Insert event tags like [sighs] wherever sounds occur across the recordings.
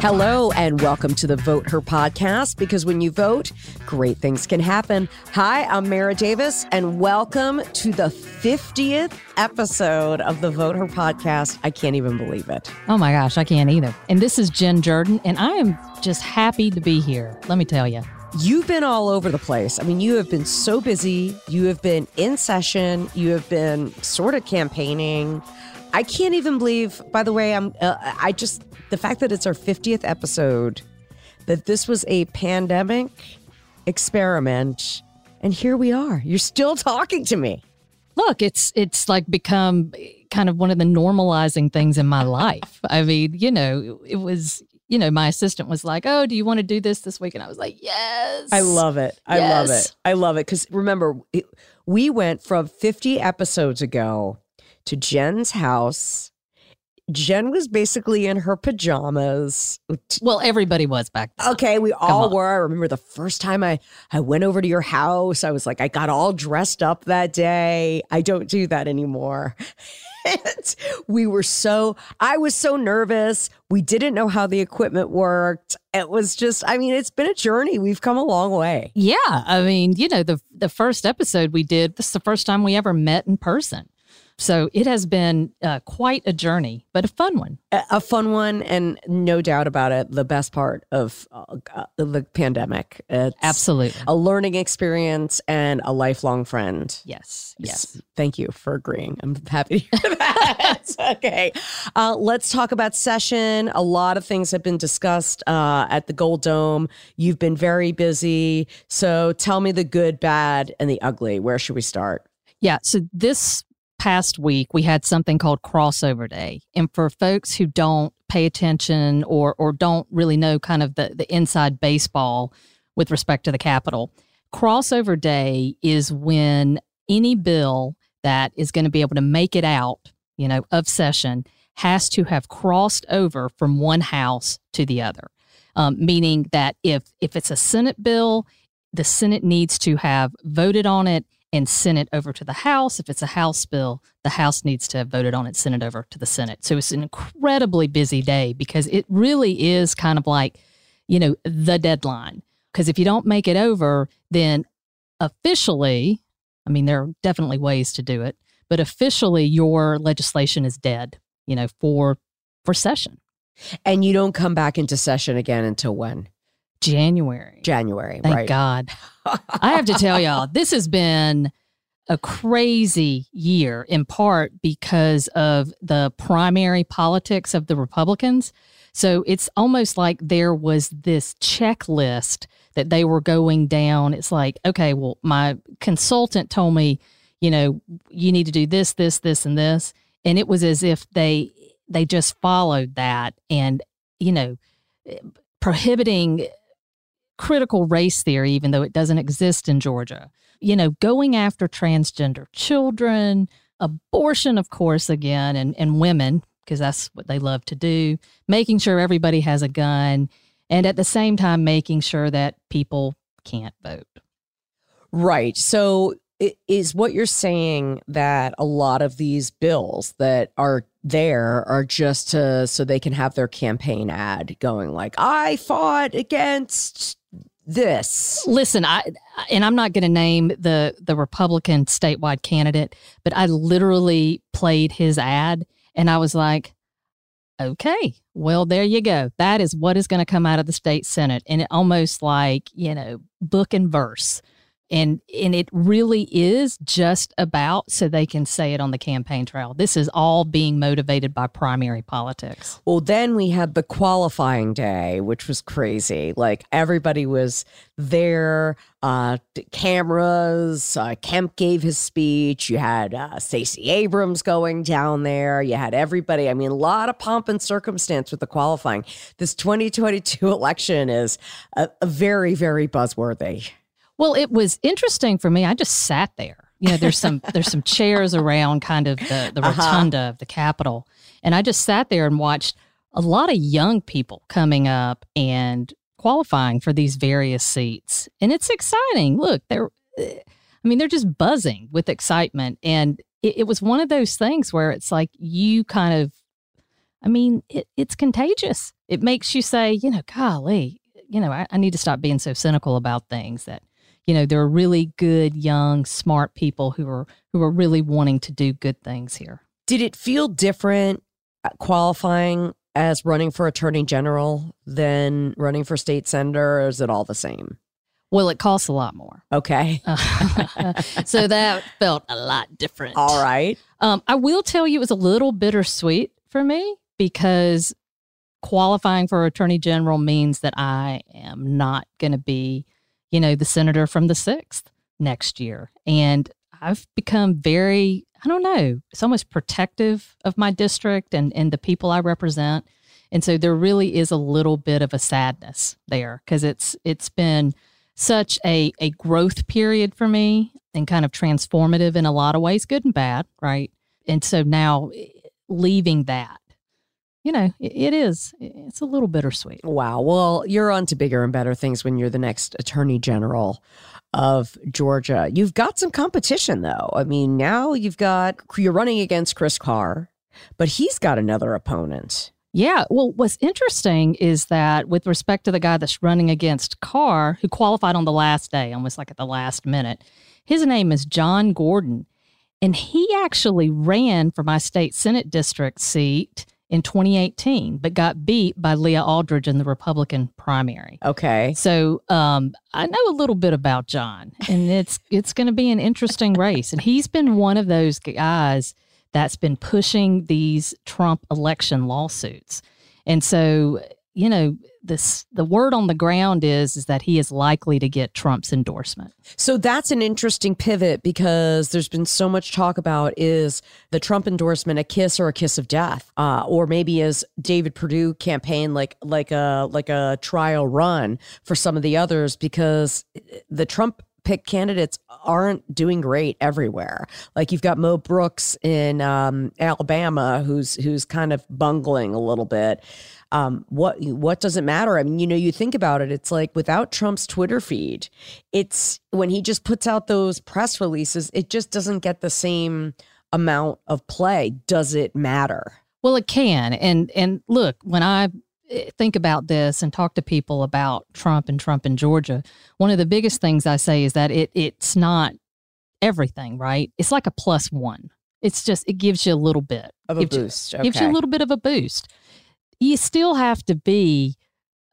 Hello, and welcome to the Vote Her podcast because when you vote, great things can happen. Hi, I'm Mara Davis, and welcome to the 50th episode of the Vote Her podcast. I can't even believe it. Oh my gosh, I can't either. And this is Jen Jordan, and I am just happy to be here. Let me tell you. You've been all over the place. I mean, you have been so busy. You have been in session. You have been sort of campaigning. I can't even believe, by the way, I'm, uh, I just, the fact that it's our 50th episode, that this was a pandemic experiment. And here we are. You're still talking to me. Look, it's it's like become kind of one of the normalizing things in my life. I mean, you know, it was you know, my assistant was like, "Oh, do you want to do this this week?" And I was like, "Yes." I love it. I yes. love it. I love it because remember, it, we went from 50 episodes ago to Jen's house Jen was basically in her pajamas. Well, everybody was back then. Okay, we all were. I remember the first time I I went over to your house, I was like I got all dressed up that day. I don't do that anymore. [laughs] we were so I was so nervous. We didn't know how the equipment worked. It was just I mean, it's been a journey. We've come a long way. Yeah, I mean, you know, the the first episode we did, this is the first time we ever met in person. So it has been uh, quite a journey, but a fun one. A, fun one, and no doubt about it, the best part of uh, the pandemic. It's Absolutely. A learning experience and a lifelong friend. Yes. Yes. Thank you for agreeing. I'm happy to hear that. [laughs] okay. Uh, let's talk about session. A lot of things have been discussed uh, at the Gold Dome. You've been very busy. So tell me the good, bad, and the ugly. Where should we start? Yeah. So this past week we had something called crossover day. And for folks who don't pay attention or or don't really know kind of the, the inside baseball with respect to the capitol crossover day is when any bill that is going to be able to make it out you know of session has to have crossed over from one house to the other. Um, meaning that if if it's a senate bill the senate needs to have voted on it and sent it over to the House. If it's a House bill, the House needs to have voted on it, sent it over to the Senate. So it's an incredibly busy day because it really is kind of like, you know, the deadline. Because if you don't make it over, then officially, I mean, there are definitely ways to do it, but officially your legislation is dead, you know, for for session. And you don't come back into session again until when? January. January. Thank right. God. [laughs] I have to tell y'all, this has been a crazy year in part because of the primary politics of the Republicans. So it's almost like there was this checklist that they were going down. It's like, okay, well, my consultant told me, you know, you need to do this, this, this, and this. And it was as if they they just followed that and, you know, prohibiting critical race theory, even though it doesn't exist in Georgia. You know, going after transgender children, abortion, of course, again, and, and women, because that's what they love to do, making sure everybody has a gun, and at the same time, making sure that people can't vote. Right. So, is what you're saying that a lot of these bills that are there are just to so they can have their campaign ad going like I fought against this. Listen, I and I'm not going to name the the Republican statewide candidate, but I literally played his ad and I was like, okay, well there you go. That is what is going to come out of the state senate and it almost like, you know, book and verse and and it really is just about so they can say it on the campaign trail this is all being motivated by primary politics. Well then we had the qualifying day which was crazy. Like everybody was there uh cameras uh, kemp gave his speech. You had uh, stacey abrams going down there. You had everybody. I mean a lot of pomp and circumstance with the qualifying. This 2022 election is a, a very very buzzworthy well, it was interesting for me. I just sat there. You know, there's some [laughs] there's some chairs around kind of the, the uh-huh. rotunda uh-huh. of the Capitol. And I just sat there and watched a lot of young people coming up and qualifying for these various seats. And it's exciting. Look, they're I mean, they're just buzzing with excitement. And it, it was one of those things where it's like you kind of I mean, it, it's contagious. It makes you say, you know, golly, you know, I, I need to stop being so cynical about things that, you know, there are really good, young, smart people who are who are really wanting to do good things here. Did it feel different uh, qualifying as running for attorney general than running for state senator, or is it all the same? Well, it costs a lot more. Okay. [laughs] so that felt a lot different. All right. Um, I will tell you, it was a little bittersweet for me because qualifying for attorney general means that I am not going to be, you know, the senator from the sixth next year. And I've become very, I don't know, it's almost protective of my district and, and the people I represent. And so there really is a little bit of a sadness there because it's it's been such a, a growth period for me and kind of transformative in a lot of ways, good and bad, right? And so now eh, leaving that you know, it, it is. It's a little bittersweet. Wow. Well, you're on to bigger and better things when you're the next attorney general of Georgia. You've got some competition, though. I mean, now you've got, you're running against Chris Carr, but he's got another opponent. Yeah. Well, what's interesting is that with respect to the guy that's running against Carr, who qualified on the last day, almost like at the last minute, his name is John Gordon. And he actually ran for my state Senate district seat in 2018, but got beat by Leah Aldridge in the Republican primary. Okay. So um, I know a little bit about John, and it's it's going to be an interesting [laughs] race. And he's been one of those guys that's been pushing these Trump election lawsuits. And so, you know, this the word on the ground is is that he is likely to get Trump's endorsement. So that's an interesting pivot because there's been so much talk about is the Trump endorsement a kiss or a kiss of death, uh, or maybe is David Perdue campaign like like a like a trial run for some of the others because the Trump pick candidates aren't doing great everywhere. Like you've got Mo Brooks in um, Alabama, who's who's kind of bungling a little bit um, what what does it matter? I mean, you know, you think about it. It's like without Trump's Twitter feed, it's when he just puts out those press releases, it just doesn't get the same amount of play. Does it matter? Well, it can. And and look, when I eh, think about this and talk to people about Trump and Trump in Georgia, one of the biggest things I say is that it it's not everything, right? It's like a plus one. It's just it gives you a little bit of a boost. You, okay. Gives you a little bit of a boost you still have to be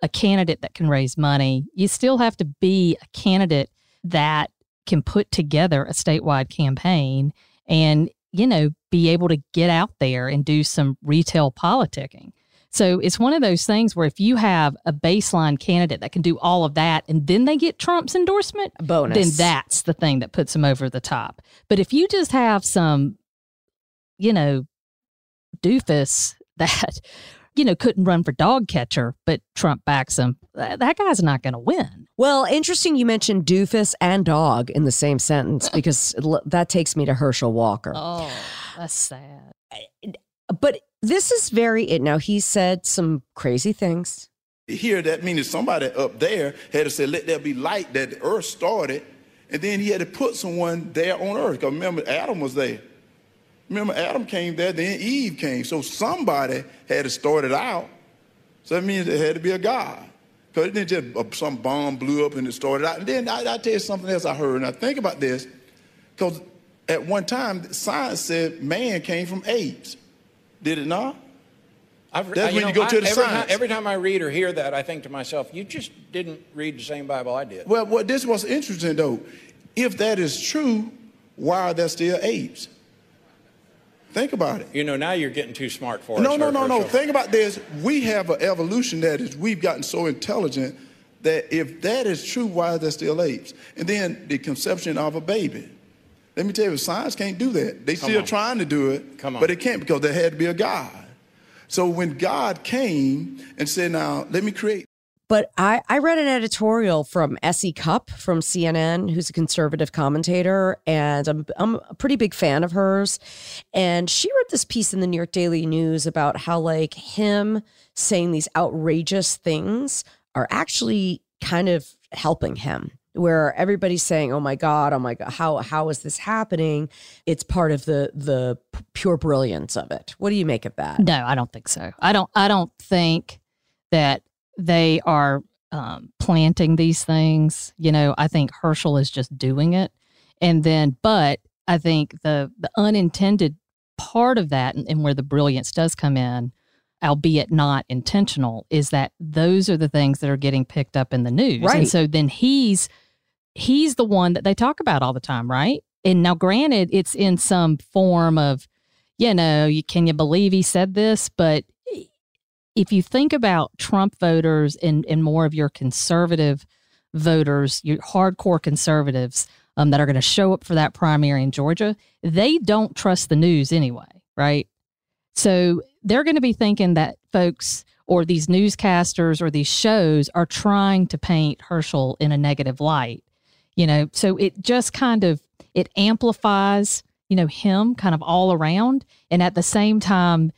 a candidate that can raise money. You still have to be a candidate that can put together a statewide campaign and, you know, be able to get out there and do some retail politicking. So it's one of those things where if you have a baseline candidate that can do all of that and then they get Trump's endorsement, bonus. then that's the thing that puts them over the top. But if you just have some, you know, doofus [laughs] that you know, couldn't run for dog catcher, but Trump backs him. That guy's not going to win. Well, interesting you mentioned doofus and dog in the same sentence [laughs] because that takes me to Herschel Walker. Oh, that's sad. But this is very it. now he said some crazy things. Here that means somebody up there had to say, let there be light that the earth started, and then he had to put someone there on earth. Because remember, Adam was there. Remember, Adam came there, then Eve came. So somebody had to start it out. So that means there had to be a God. Because it didn't just uh, some bomb blew up and it started out. And then I, I tell you something else I heard. And I think about this, because at one time science said man came from apes. Did it not? I've, That's you when know, you go I, to the every science. Time, every time I read or hear that, I think to myself, you just didn't read the same Bible I did. Well, what this was interesting though. If that is true, why are there still apes? Think about it. You know, now you're getting too smart for us. No, no, no, no. Think about this. We have an evolution that is, we've gotten so intelligent that if that is true, why are there still apes? And then the conception of a baby. Let me tell you, science can't do that. They still trying to do it, Come on. but it can't because there had to be a God. So when God came and said, now let me create but I, I read an editorial from S.E. Cupp from CNN, who's a conservative commentator, and I'm, I'm a pretty big fan of hers. And she wrote this piece in the New York Daily News about how, like, him saying these outrageous things are actually kind of helping him where everybody's saying, "Oh my god, oh my god, how how is this happening?" It's part of the the pure brilliance of it. What do you make of that? No, I don't think so. I don't I don't think that they are um, planting these things. You know, I think Herschel is just doing it, and then, but I think the the unintended part of that, and, and where the brilliance does come in, albeit not intentional, is that those are the things that are getting picked up in the news, right. and so then he's he's the one that they talk about all the time, right? And now, granted, it's in some form of, you know, you, can you believe he said this? But if you think about Trump voters and, and more of your conservative voters, your hardcore conservatives um, that are going to show up for that primary in Georgia, they don't trust the news anyway, right? So they're going to be thinking that folks or these newscasters or these shows are trying to paint Herschel in a negative light. You know, so it just kind of it amplifies, you know, him kind of all around and at the same time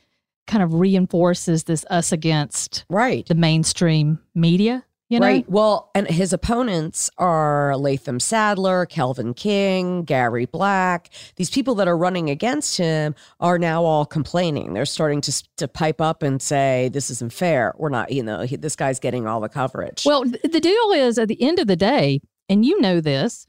kind of reinforces this us against right the mainstream media. You know? Right. Well, and his opponents are Latham Saddler, Kelvin King, Gary Black. These people that are running against him are now all complaining. They're starting to to pipe up and say, "This isn't fair. We're not. You know, he, this guy's getting all the coverage." Well, the deal is, at the end of the day, and you know this,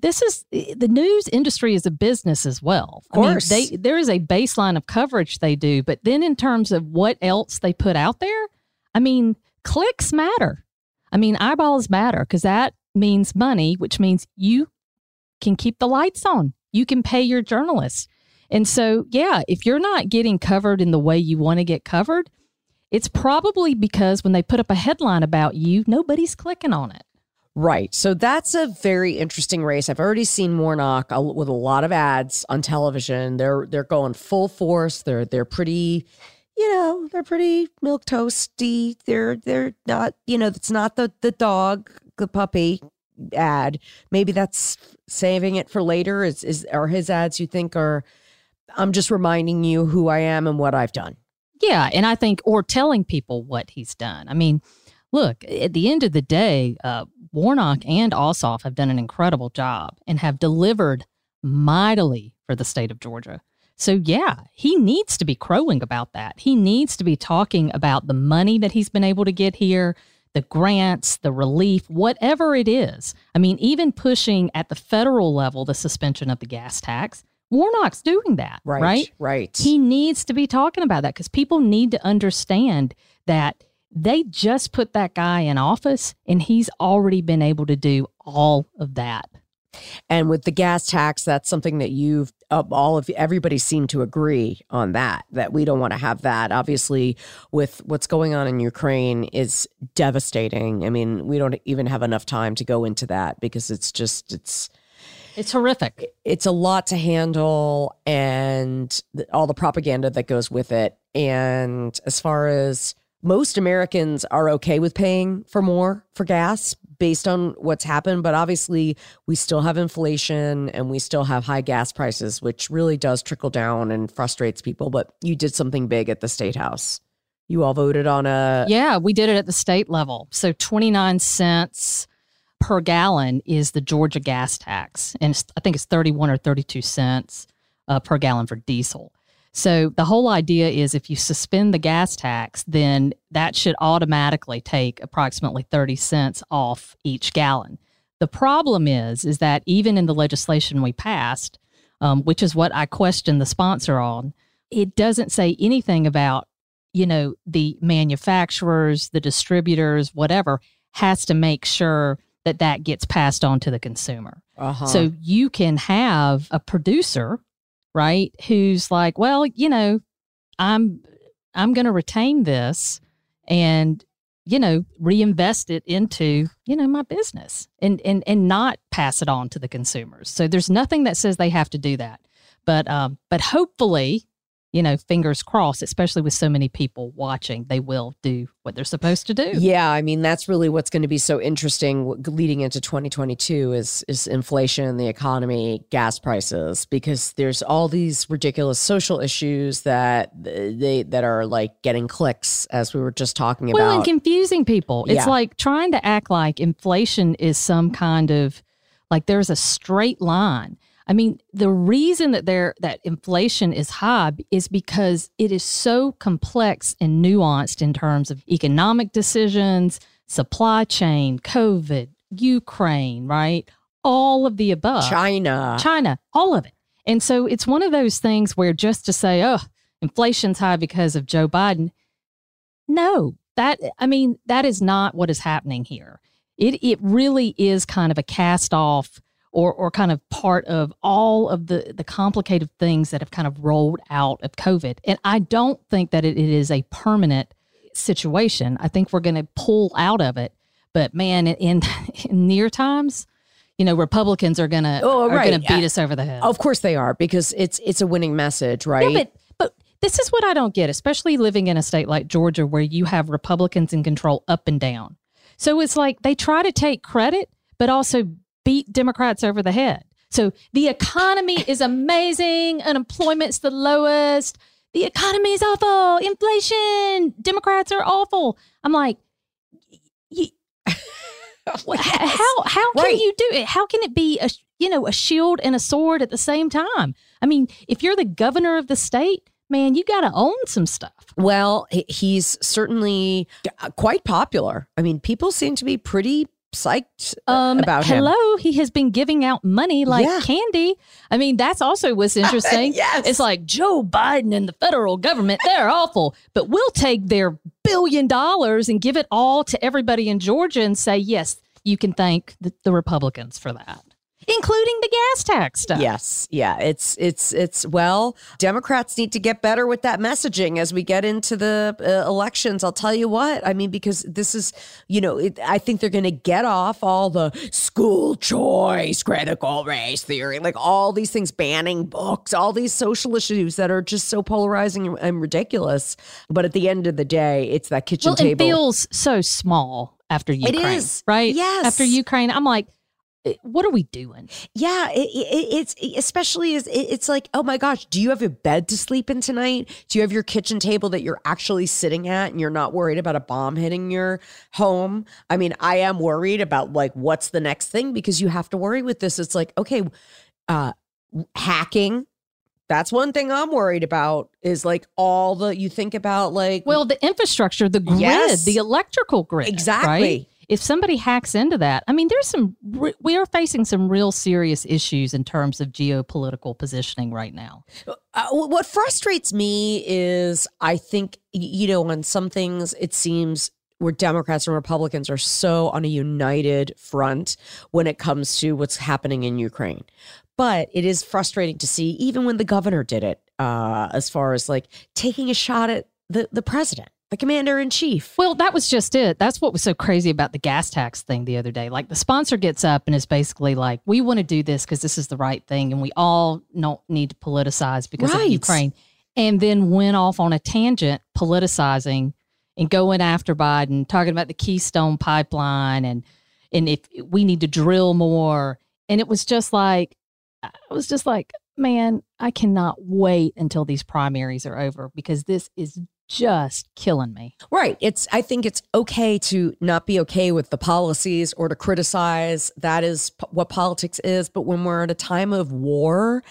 this is eh, the news industry is a business as well. Of course, I mean, they, there is a baseline of coverage they do, but then in terms of what else they put out there, I mean, clicks matter. I mean, eyeballs matter because that means money, which means you can keep the lights on. You can pay your journalists. And so, yeah, if you're not getting covered in the way you want to get covered, it's probably because when they put up a headline about you, nobody's clicking on it. Right. So that's a very interesting race. I've already seen Warnock with a lot of ads on television. They're they're going full force. They're they're pretty, you know, they're pretty milk toasty. They're they're not, you know, it's not the the dog, the puppy ad. Maybe that's saving it for later. Is is are his ads you think are I'm just reminding you who I am and what I've done. Yeah, and I think or telling people what he's done. I mean, look, at the end of the day, uh, Warnock and Ossoff have done an incredible job and have delivered mightily for the state of Georgia. So, yeah, he needs to be crowing about that. He needs to be talking about the money that he's been able to get here, the grants, the relief, whatever it is. I mean, even pushing at the federal level the suspension of the gas tax. Warnock's doing that, right? Right. right. He needs to be talking about that because people need to understand that they just put that guy in office and he's already been able to do all of that. And with the gas tax, that's something that you've uh, all of everybody seemed to agree on that that we don't want to have that. Obviously, with what's going on in Ukraine is devastating. I mean, we don't even have enough time to go into that because it's just it's it's horrific. It's a lot to handle and all the propaganda that goes with it. And as far as most Americans are okay with paying for more for gas based on what's happened. But obviously, we still have inflation and we still have high gas prices, which really does trickle down and frustrates people. But you did something big at the state house. You all voted on a. Yeah, we did it at the state level. So 29 cents per gallon is the Georgia gas tax. And I think it's 31 or 32 cents uh, per gallon for diesel. So the whole idea is if you suspend the gas tax, then that should automatically take approximately 30 cents off each gallon. The problem is, is that even in the legislation we passed, um, which is what I questioned the sponsor on, it doesn't say anything about, you know, the manufacturers, the distributors, whatever, has to make sure that that gets passed on to the consumer. Uh-huh. So you can have a producer right? Who's like, well, you know, I'm I'm going to retain this and you know reinvest it into you know my business and and and not pass it on to the consumers so there's nothing that says they have to do that but um but hopefully you know, fingers crossed, especially with so many people watching, they will do what they're supposed to do. Yeah, I mean that's really what's going to be so interesting leading into 2022 is is inflation, the economy, gas prices because there's all these ridiculous social issues that they that are like getting clicks as we were just talking about. Well, and confusing people. It's yeah. like trying to act like inflation is some kind of like there's a straight line I mean, the reason that there that inflation is high is because it is so complex and nuanced in terms of economic decisions, supply chain, COVID, Ukraine, right? All of the above. China. China, all of it. And so it's one of those things where just to say, oh, inflation's high because of Joe Biden, no, that I mean, that is not what is happening here. It it really is kind of a cast off or or kind of part of all of the the complicated things that have kind of rolled out of COVID. And I don't think that it, it is a permanent situation. I think we're going to pull out of it. But man, in, [laughs] in near times, you know, Republicans are gonna oh, right. are gonna beat us over the head. Of course they are, because it's it's a winning message, right? Yeah, but but this is what I don't get, especially living in a state like Georgia where you have Republicans in control up and down. So it's like they try to take credit, but also beat Democrats over the head. So the economy is amazing, unemployment's the lowest. The economy is awful. Inflation. Democrats are awful. I'm like, [laughs] yes. how how can right. you do it? How can it be a you know a shield and a sword at the same time? I mean, if you're the governor of the state, man, you got to own some stuff. Well, he's certainly uh, quite popular. I mean, people seem to be pretty psyched um, about hello, him. Hello, he has been giving out money like yeah. candy. I mean, that's also what's [laughs] interesting. yes. It's like Joe Biden and the federal government, they're [laughs] awful, but we'll take their billion dollars and give it all to everybody in Georgia and say, yes, you can thank the, the Republicans for that including the gas tax stuff. Yes. Yeah. It's, it's, it's, well, Democrats need to get better with that messaging as we get into the uh, elections. I'll tell you what, I mean, because this is, you know, it, I think they're going to get off all the school choice, critical race theory, like all these things, banning books, all these social issues that are just so polarizing and ridiculous. But at the end of the day, it's that kitchen well, table. It feels so small after Ukraine. It is. Right? Yes. After Ukraine, I'm like, what are we doing? Yeah, it, it, it's especially as it's like, oh my gosh, do you have a bed to sleep in tonight? Do you have your kitchen table that you're actually sitting at and you're not worried about a bomb hitting your home? I mean, I am worried about like what's the next thing because you have to worry with this. It's like, okay, uh hacking, that's one thing I'm worried about is like all the you think about like well the infrastructure, the grid, yes, the electrical grid, exactly. Right? If somebody hacks into that, I mean, there's some, we are facing some real serious issues in terms of geopolitical positioning right now. Uh, what frustrates me is I think, you know, on some things, it seems where Democrats and Republicans are so on a united front when it comes to what's happening in Ukraine. But it is frustrating to see, even when the governor did it, uh, as far as like taking a shot at the, the president the commander in chief. Well, that was just it. That's what was so crazy about the gas tax thing the other day. Like the sponsor gets up and is basically like, "We want to do this because this is the right thing, and we all don't need to politicize because right. of Ukraine." And then went off on a tangent, politicizing and going after Biden, talking about the Keystone Pipeline and and if we need to drill more. And it was just like, I was just like, man, I cannot wait until these primaries are over because this is just killing me. Right. It's I think it's okay to not be okay with the policies or to criticize. That is p- what politics is, but when we're at a time of war,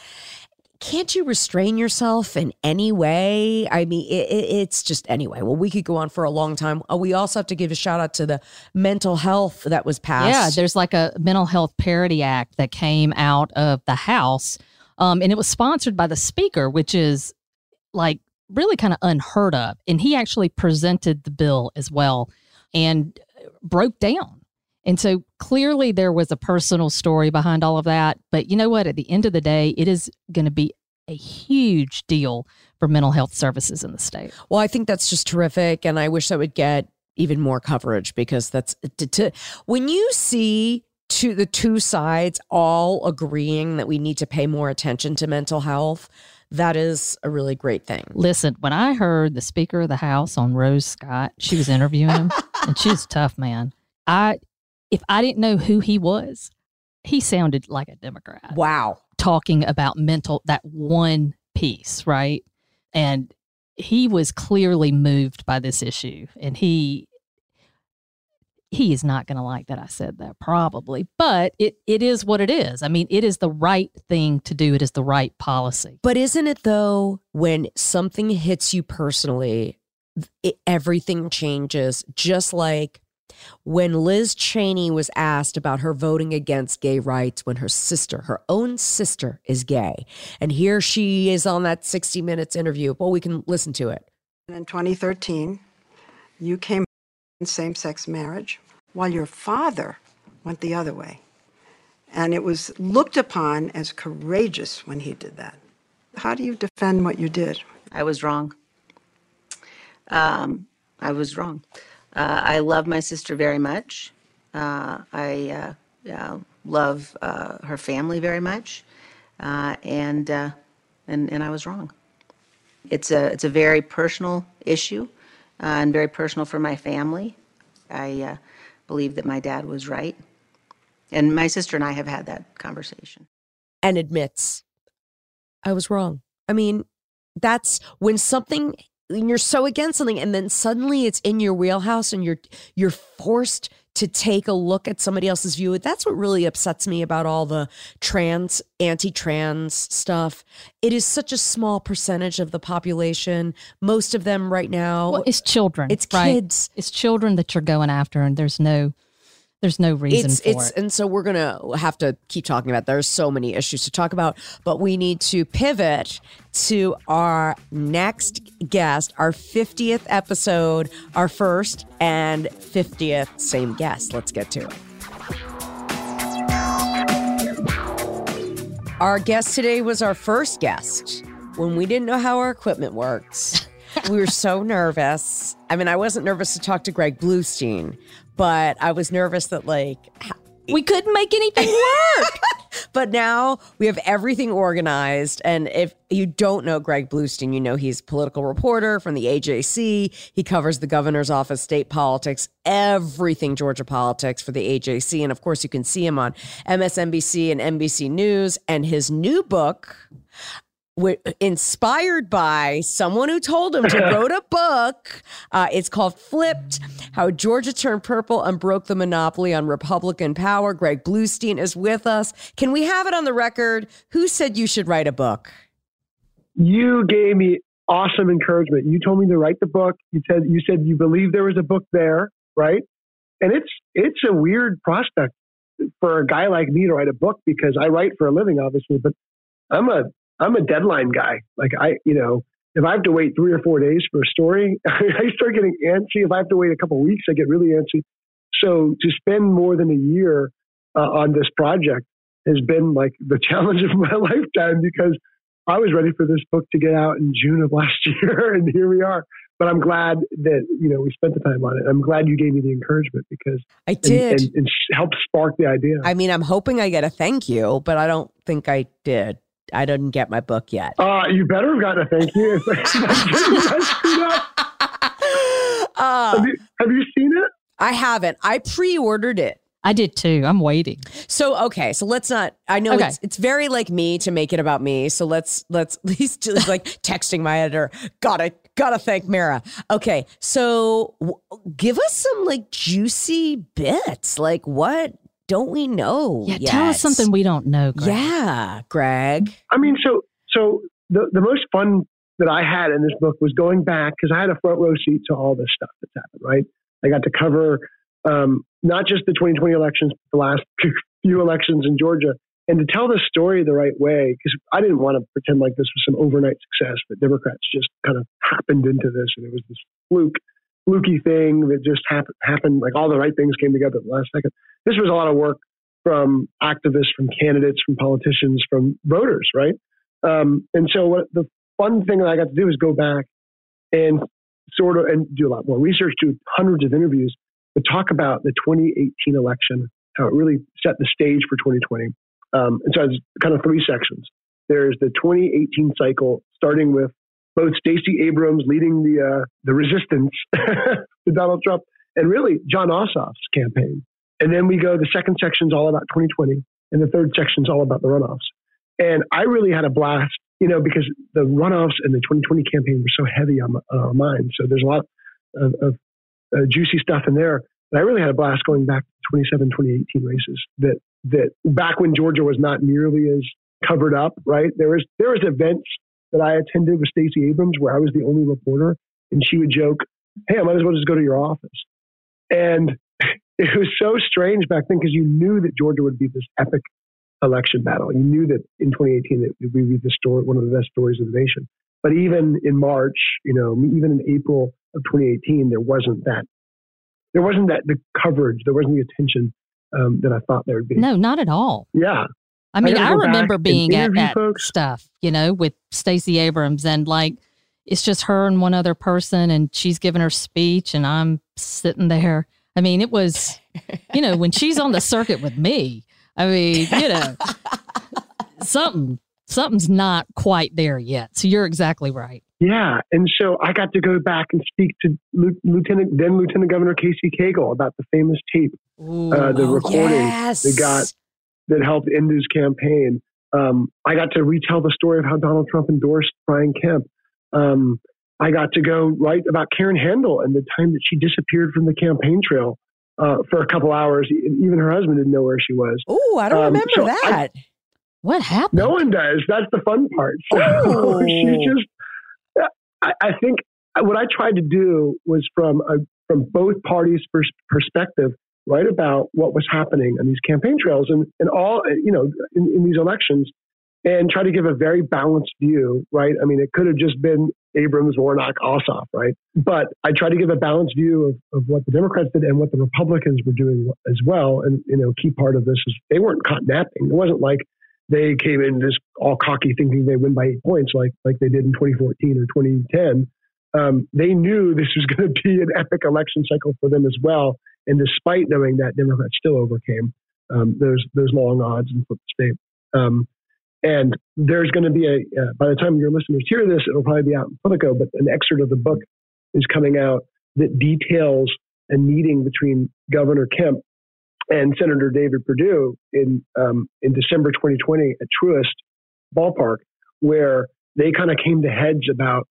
can't you restrain yourself in any way? I mean, it, it, it's just anyway. Well, we could go on for a long time. Uh, we also have to give a shout out to the mental health that was passed. Yeah, there's like a mental health parity act that came out of the House, um, and it was sponsored by the Speaker, which is like really kind of unheard of. And he actually presented the bill as well and uh, broke down. And so clearly there was a personal story behind all of that. But you know what? At the end of the day, it is going to be a huge deal for mental health services in the state. Well, I think that's just terrific. And I wish that would get even more coverage because that's uh, to, to when you see to the two sides all agreeing that we need to pay more attention to mental health that is a really great thing. Listen, when I heard the Speaker of the House on Rose Scott, she was interviewing him, and she's tough, man. I, if I didn't know who he was, he sounded like a Democrat. Wow. Talking about mental, that one piece, right? And he was clearly moved by this issue. And he, he is not going to like that I said that probably, but it, it is what it is. I mean, it is the right thing to do. It is the right policy. But isn't it though, when something hits you personally, it, everything changes, just like when Liz Cheney was asked about her voting against gay rights when her sister, her own sister, is gay. And here she is on that 60 Minutes interview. Well, we can listen to it. In 2013, you came same sex marriage while your father went the other way. And it was looked upon as courageous when he did that. How do you defend what you did? I was wrong. Um, I was wrong. Uh, I love my sister very much. Uh, I uh, love uh, her family very much, uh, and uh, and and I was wrong. It's a it's a very personal issue, Uh, and very personal for my family. I uh, believe that my dad was right, and my sister and I have had that conversation. And admits, I was wrong. I mean, that's when something you're so against something and then suddenly it's in your wheelhouse and you're you're forced to take a look at somebody else's view. That's what really upsets me about all the trans anti-trans stuff. It is such a small percentage of the population. Most of them right now well, it's children it's right? kids. It's children that you're going after and there's no there's no reason it's, for it's, it. And so we're going to have to keep talking about. There's so many issues to talk about, but we need to pivot to our next guest, our 50th episode, our first and 50th same guest. Let's get to it. Our guest today was our first guest when we didn't know how our equipment worked. we were so [laughs] nervous. I mean, I wasn't nervous to talk to Greg Bluestein, but I was nervous that like we couldn't make anything work. [laughs] but now we have everything organized. And if you don't know Greg Bluestein, you know he's political reporter from the AJC. He covers the governor's office, state politics, everything Georgia politics for the AJC. And of course, you can see him on MSNBC and NBC News. And his new book, inspired by someone who told him to [laughs] wrote a book. Uh, it's called Flipped How Georgia Turned Purple and Broke the Monopoly on Republican Power. Greg Bluestein is with us. Can we have it on the record? Who said you should write a book? You gave me awesome encouragement. You told me to write the book. You said you said you believe there was a book there, right? And it's it's a weird prospect for a guy like me to write a book because I write for a living, obviously, but I'm a I'm a deadline guy. Like I, you know, if I have to wait three or four days for a story, [laughs] I start getting antsy. If I have to wait a couple weeks, I get really antsy. So to spend more than a year uh, on this project has been like the [laughs] challenge of my [laughs] lifetime because I was ready for this book to get out in June of last year, and here we are. But I'm glad that you know we spent the time on it. I'm glad you gave me the encouragement because I did and, and, and helped spark the idea. I mean, I'm hoping I get a thank you, but I don't think I did. I didn't get my book yet. Uh, you better have gotten a thank you. [laughs] uh, have, you, have you seen it? I haven't. I pre-ordered it. I did too. I'm waiting. So okay, so let's not. I know okay. it's it's very like me to make it about me. So let's let's [laughs] at least just like texting my editor. Gotta gotta thank Mara. Okay, so w- give us some like juicy bits. Like what don't we know? Yeah, yet? tell us something we don't know. Greg. Yeah, Greg. I mean, so so the the most fun that I had in this book was going back because I had a front row seat to all this stuff that's happened. Right, I got to cover um, not just the 2020 elections, but the last [laughs] few elections in Georgia, and to tell the story the right way because I didn't want to pretend like this was some overnight success that Democrats just kind of happened into this and it was this fluke fluky thing that just happened, happened. Like all the right things came together at the last second. This was a lot of work from activists, from candidates, from politicians, from voters, right? Um, and so what the fun thing that I got to do is go back and sort of and do a lot more research, do hundreds of interviews, but talk about the 2018 election, how it really set the stage for 2020. Um, and so it's kind of three sections. there's the 2018 cycle, starting with both Stacey Abrams leading the uh, the resistance [laughs] to Donald Trump, and really John Ossoff's campaign. And then we go. The second section's all about 2020, and the third section's all about the runoffs. And I really had a blast, you know, because the runoffs and the 2020 campaign were so heavy on, on our minds. So there's a lot of, of uh, juicy stuff in there. But I really had a blast going back to 27, 2018 races. That that back when Georgia was not nearly as covered up, right? There was there was events that I attended with Stacey Abrams where I was the only reporter, and she would joke, "Hey, I might as well just go to your office." And [laughs] it was so strange back then because you knew that Georgia would be this epic election battle. You knew that in 2018 that we would be the story, one of the best stories of the nation. But even in March, you know, even in April of 2018, there wasn't that. There wasn't that the coverage. There wasn't the attention um, that I thought there would be. No, not at all. Yeah. I mean, I, I remember being at that folks. stuff, you know, with Stacey Abrams and like it's just her and one other person and she's giving her speech and I'm sitting there. I mean, it was, you know, when she's on the circuit with me, I mean, you know, [laughs] something something's not quite there yet. So you're exactly right. Yeah, and so I got to go back and speak to Lieutenant then Lieutenant Governor Casey Cagle about the famous tape, Ooh, uh, the oh, recording yes. that got that helped end his campaign. Um, I got to retell the story of how Donald Trump endorsed Brian Kemp. Um, I got to go write about Karen Handel and the time that she disappeared from the campaign trail uh, for a couple hours. Even her husband didn't know where she was. Oh, I don't um, remember so that. I, what happened? No one does. That's the fun part. [laughs] So oh. she just, I, I, think what I tried to do was from a, from both parties' pers- perspective, write about what was happening on these campaign trails and, and all, you know, in, in these elections and try to give a very balanced view, right? I mean, it could have just been Abrams, Warnock, Ossoff, right? But I try to give a balanced view of, of what the Democrats did and what the Republicans were doing as well. And, you know, key part of this is they weren't caught napping. It wasn't like they came in just all cocky thinking they win by eight points like, like they did in 2014 or 2010. Um, they knew this was [laughs] going to be an epic election cycle for them as well. And despite knowing that, Democrats still overcame um, those, those long odds and flipped the state. Um, and there's going to be a, uh, by the time your listeners hear this, it'll probably be out in Politico, but an excerpt of the book is coming out that details a meeting between Governor Kemp and Senator David Perdue in, um, in December 2020 at Truist Ballpark, where they kind of came to heads about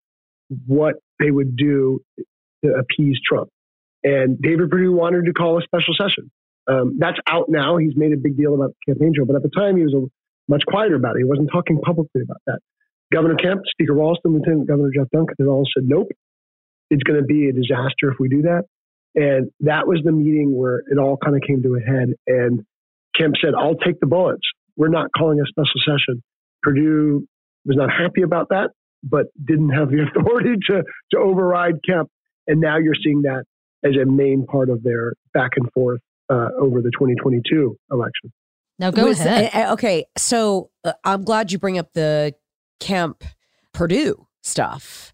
what they would do to appease Trump. And David Perdue wanted to call a special session. Um, that's out now. He's made a big deal about the campaign trail, but at the time he was a much quieter about it. He wasn't talking publicly about that. Governor Kemp, Speaker Ralston, Lieutenant Governor Jeff Duncan, they all said, nope, it's going to be a disaster if we do that. And that was the meeting where it all kind of came to a head. And Kemp said, I'll take the bullets. We're not calling a special session. Perdue was not happy about that, but didn't have the [laughs] authority to, to override Kemp. And now you're seeing that as a main part of their back and forth uh, over the 2022 election. Now go Was, ahead. Okay, so uh, I'm glad you bring up the Kemp Perdue stuff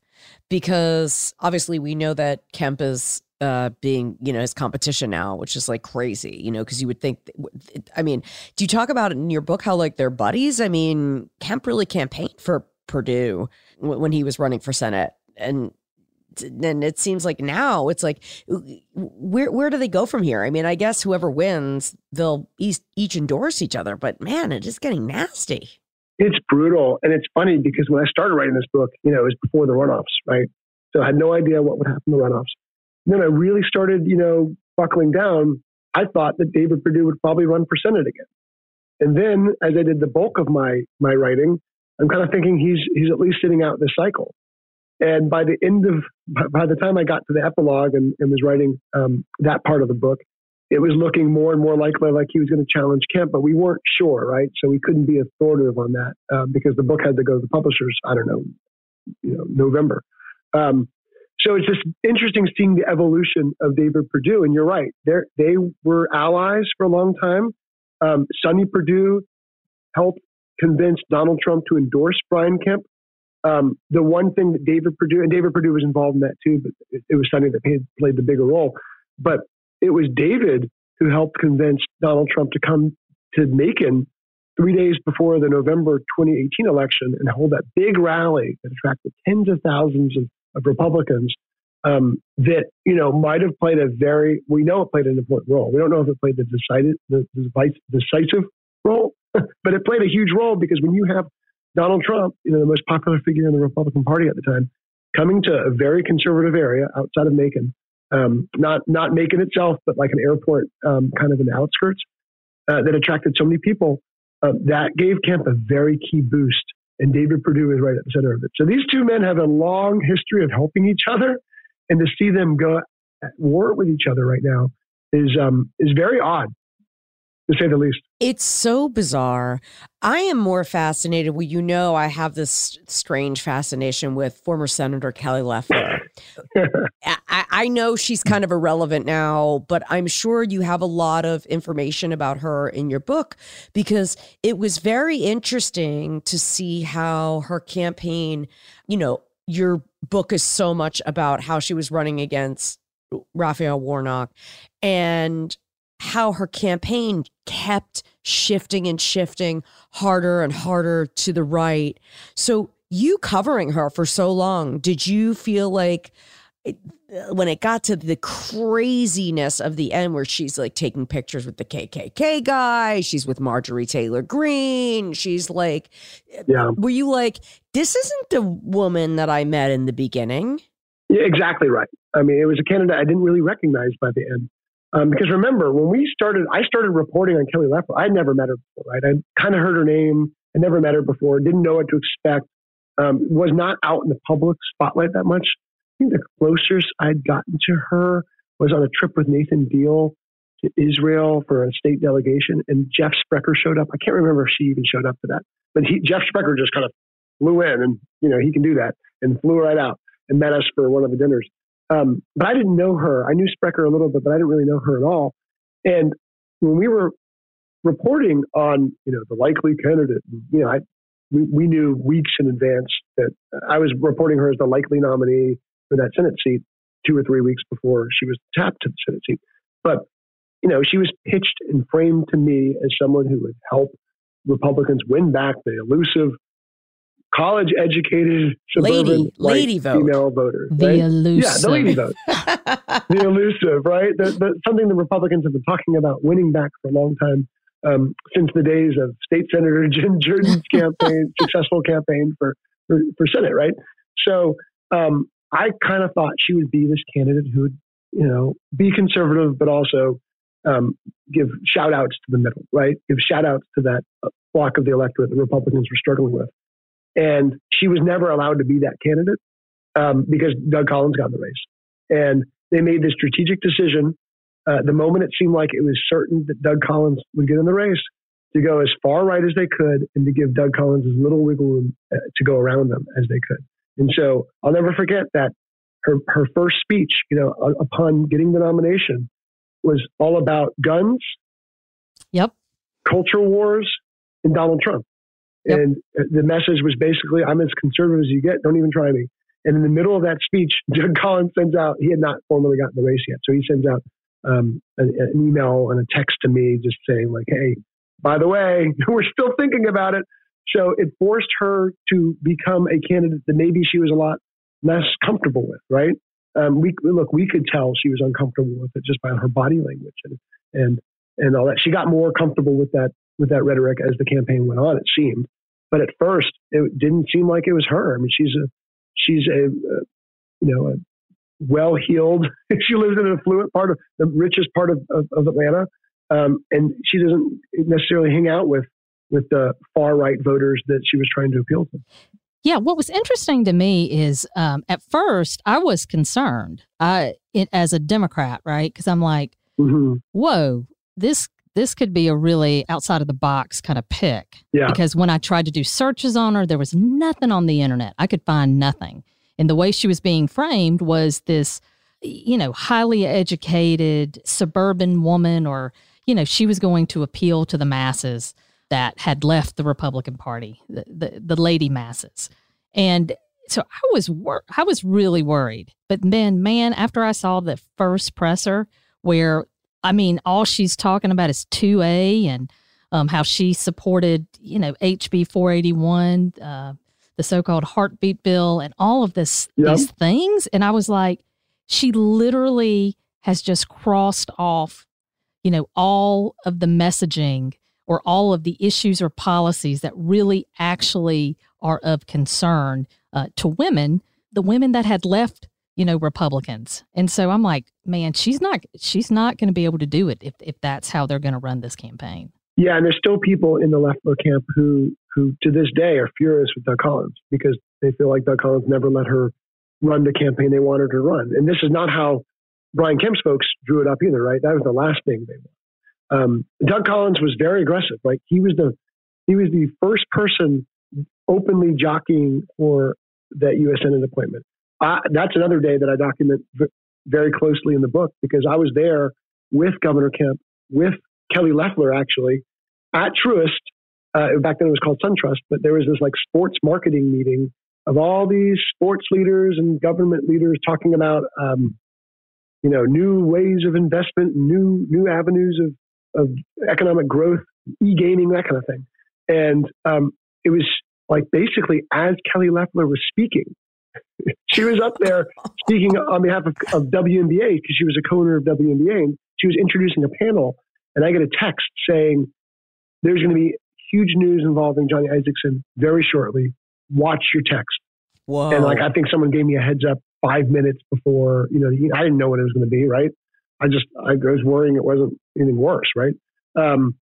because obviously we know that Kemp is uh, being, you know, his competition now, which is like crazy, you know, because you would think, I mean, do you talk about it in your book how like they're buddies? I mean, Kemp really campaigned for Perdue when he was running for Senate. And and it seems like now it's like where where do they go from here? I mean, I guess whoever wins, they'll each, each endorse each other, but man, it is getting nasty. It's brutal, and it's funny because when I started writing this book, you know, it was before the runoffs, right? So I had no idea what would happen in the runoffs. And then I really started, you know, buckling down. I thought that David Perdue would probably run for Senate again. And then as I did the bulk of my my writing, I'm kind of thinking he's he's at least sitting out this cycle. And by the end of, by the time I got to the epilogue and, and was writing um, that part of the book, it was looking more and more likely like he was going to challenge Kemp, but we weren't sure, right? So we couldn't be authoritative on that uh, because the book had to go to the publishers. I don't know, you know, November. Um, so it's just interesting seeing the evolution of David Perdue. And you're right, they were allies for a long time. Um, Sonny Perdue helped convince Donald Trump to endorse Brian Kemp um, the one thing that David Perdue, and David Perdue was involved in that too, but it, it was Sonny that played, played the bigger role. But it was David who helped convince Donald Trump to come to Macon three days before the November 2018 election and hold that big rally that attracted tens of thousands of, of Republicans um, that you know might have played a very we know it played an important role. We don't know if it played the decided the, the decisive role, [laughs] but it played a huge role because when you have Donald Trump, you know the most popular figure in the Republican Party at the time, coming to a very conservative area outside of Macon, um, not not Macon itself, but like an airport um, kind of in the outskirts uh, that attracted so many people. Uh, that gave Kemp a very key boost, and David Perdue is right at the center of it. So these two men have a long history of helping each other, and to see them go at war with each other right now is um, is very odd to say the least. It's so bizarre. I am more fascinated. Well, you know, I have this strange fascination with former Senator Kelly Loeffler. [laughs] I, I, know she's kind of irrelevant now, but I'm sure you have a lot of information about her in your book because it was very interesting to see how her campaign, you know, your book is so much about how she was running against Raphael Warnock and how her campaign kept shifting and shifting harder and harder to the right. So, you covering her for so long, did you feel like when it got to the craziness of the end where she's like taking pictures with the KKK guy, she's with Marjorie Taylor Greene, she's like, yeah. were you like, this isn't the woman that I met in the beginning? Yeah, exactly right. I mean, it was a candidate I didn't really recognize by the end. Um, because remember, when we started, I started reporting on Kelly Loeffler. I'd never met her before, right? I kind of heard her name. I never met her before. Didn't know what to expect. Um, was not out in the public spotlight that much. I think the closest I'd gotten to her was on a trip with Nathan Deal to Israel for a state delegation, and Jeff Sprecher showed up. I can't remember if she even showed up for that, but he, Jeff Sprecher just kind of flew in, and you know he can do that, and flew right out and met us for one of the dinners. Um, but I didn't know her. I knew Sprecher a little bit, but I didn't really know her at all. And when we were reporting on, you know, the likely candidate, you know, I, we, we knew weeks in advance that I was reporting her as the likely nominee for that Senate seat two or three weeks before she was tapped to the Senate seat. But, you know, she was pitched and framed to me as someone who would help Republicans win back the elusive college educated lady, lady vote. female voters. The right? elusive. Yeah, the lady vote. [laughs] the elusive, right? The, the, something the Republicans have been talking about winning back for a long time. Um, since the days of State Senator [laughs] Jen Jordan's campaign, [laughs] successful campaign for, for, for Senate, right? So um, I kind of thought she would be this candidate who would, you know, be conservative, but also um, give shout outs to the middle, right? Give shout outs to that block of the electorate the Republicans were struggling with. And she was never allowed to be that candidate um, because Doug Collins got in the race. And they made the strategic decision uh, the moment it seemed like it was certain that Doug Collins would get in the race to go as far right as they could and to give Doug Collins as little wiggle room uh, to go around them as they could. And so I'll never forget that her, her first speech, you know, upon getting the nomination was all about guns. Yep. Culture wars and Donald Trump. Yep. And the message was basically, I'm as conservative as you get. Don't even try me. And in the middle of that speech, [laughs] Doug Collins sends out, he had not formally gotten the race yet. So he sends out um, an, an, email and a text to me just saying, like, hey, by the way, [laughs] we're still thinking about it. So it forced her to become a candidate that maybe she was a lot less comfortable with, right? Um, we look, we could tell she was uncomfortable with it just by her body language and and and all that. She got more comfortable with that with that rhetoric as the campaign went on. It seemed, but at first it didn't seem like it was her. I mean, she's a she's a, a you know a well heeled. [laughs] she lives in an affluent part of the richest part of, of, of Atlanta, um, and she doesn't necessarily hang out with with the far right voters that she was trying to appeal to. Yeah, what was interesting to me is um, at first I was concerned. I it, as a Democrat, right? Because I'm like, mm-hmm. whoa, this this could be a really outside of the box kind of pick. Yeah. Because when I tried to do searches on her, there was nothing on the internet. I could find nothing. And the way she was being framed was this, you know, highly educated suburban woman, or, you know, she was going to appeal to the masses that had left the Republican Party, the, the, the lady masses. And so I was wor- I was really worried. But then, man, after I saw the first presser where I mean, all she's talking about is 2A and um, how she supported, you know, HB 481, uh, the so-called heartbeat bill, and all of this yep. these things. And I was like, she literally has just crossed off, you know, all of the messaging or all of the issues or policies that really actually are of concern uh, to women, the women that had left you know republicans. And so i'm like man she's not she's not going to be able to do it if, if that's how they're going to run this campaign. Yeah and there's still people in the left camp who who to this day are furious with doug collins because they feel like doug collins never let her run the campaign they wanted her to run. And this is not how brian kemp's folks drew it up either right? That was the last thing they wanted. Um, doug collins was very aggressive like he was the he was the first person openly jockeying for that u.s senate appointment I, that's another day that I document v- very closely in the book because I was there with Governor Kemp, with Kelly Loeffler actually at Truist. Uh, back then it was called SunTrust, but there was this like sports marketing meeting of all these sports leaders and government leaders talking about, um, you know, new ways of investment, new new avenues of, of economic growth, e-gaming, that kind of thing. And um, it was like basically as Kelly Loeffler was speaking, [laughs] she was up there speaking on behalf of, of WNBA because she was a co-owner of WNBA, and she was introducing a panel. And I get a text saying, "There's going to be huge news involving Johnny Isakson very shortly. Watch your text." Whoa. And like I think someone gave me a heads up five minutes before. You know, I didn't know what it was going to be. Right? I just I was worrying it wasn't anything worse. Right? Um,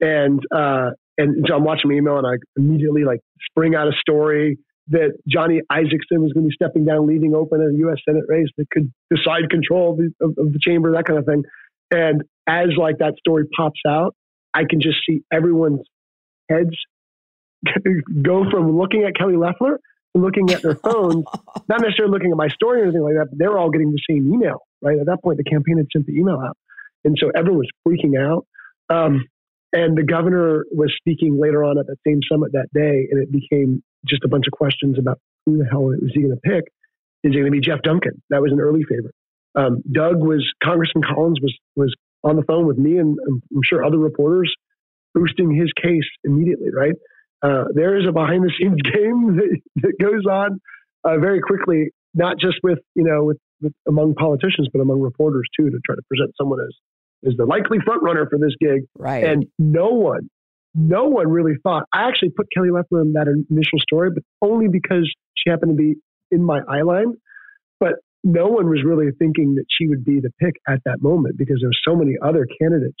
and uh, and so I'm watching my email and I immediately like spring out a story that Johnny Isakson was going to be stepping down, leaving open a U.S. Senate race that could decide control of the, of, of the chamber, that kind of thing. And as like that story pops out, I can just see everyone's heads [laughs] go from looking at Kelly Loeffler to looking at their [laughs] phones, not necessarily looking at my story or anything like that, but they're all getting the same email, right? At that point, the campaign had sent the email out. And so everyone was freaking out. Um, and the governor was speaking later on at that same summit that day, and it became just a bunch of questions about who the hell was he going to pick. Is it going to be Jeff Duncan? That was an early favorite. Um, Doug was Congressman Collins was was on the phone with me and I'm sure other reporters boosting his case immediately. Right uh, there is a behind the scenes [laughs] game that, that goes on uh, very quickly, not just with you know with, with among politicians, but among reporters too, to try to present someone as as the likely front runner for this gig. Right. And no one, no one really thought. I actually put Kelly Loeffler in that initial story, but only because she happened to be in my eye line. But no one was really thinking that she would be the pick at that moment because there were so many other candidates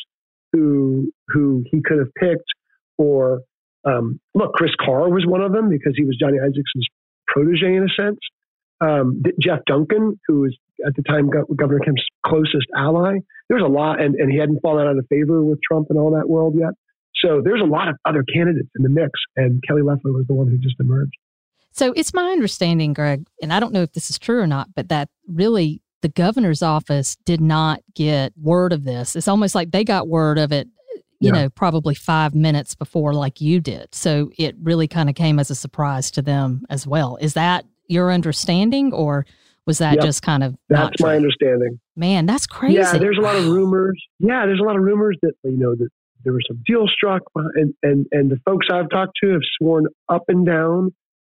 who who he could have picked. Or um, look, Chris Carr was one of them because he was Johnny Isakson's protege in a sense. Um, Jeff Duncan, who was at the time Governor Kemp's closest ally. there was a lot, and, and he hadn't fallen out of favor with Trump and all that world yet. So there's a lot of other candidates in the mix, and Kelly Loeffler was the one who just emerged. So it's my understanding, Greg, and I don't know if this is true or not, but that really the governor's office did not get word of this. It's almost like they got word of it, you yeah. know, probably five minutes before, like you did. So it really kind of came as a surprise to them as well. Is that your understanding, or was that yep. just kind of that's my understanding? Man, that's crazy. Yeah, there's a lot of rumors. Yeah, there's a lot of rumors that you know that there was some deal struck, and and and the folks I've talked to have sworn up and down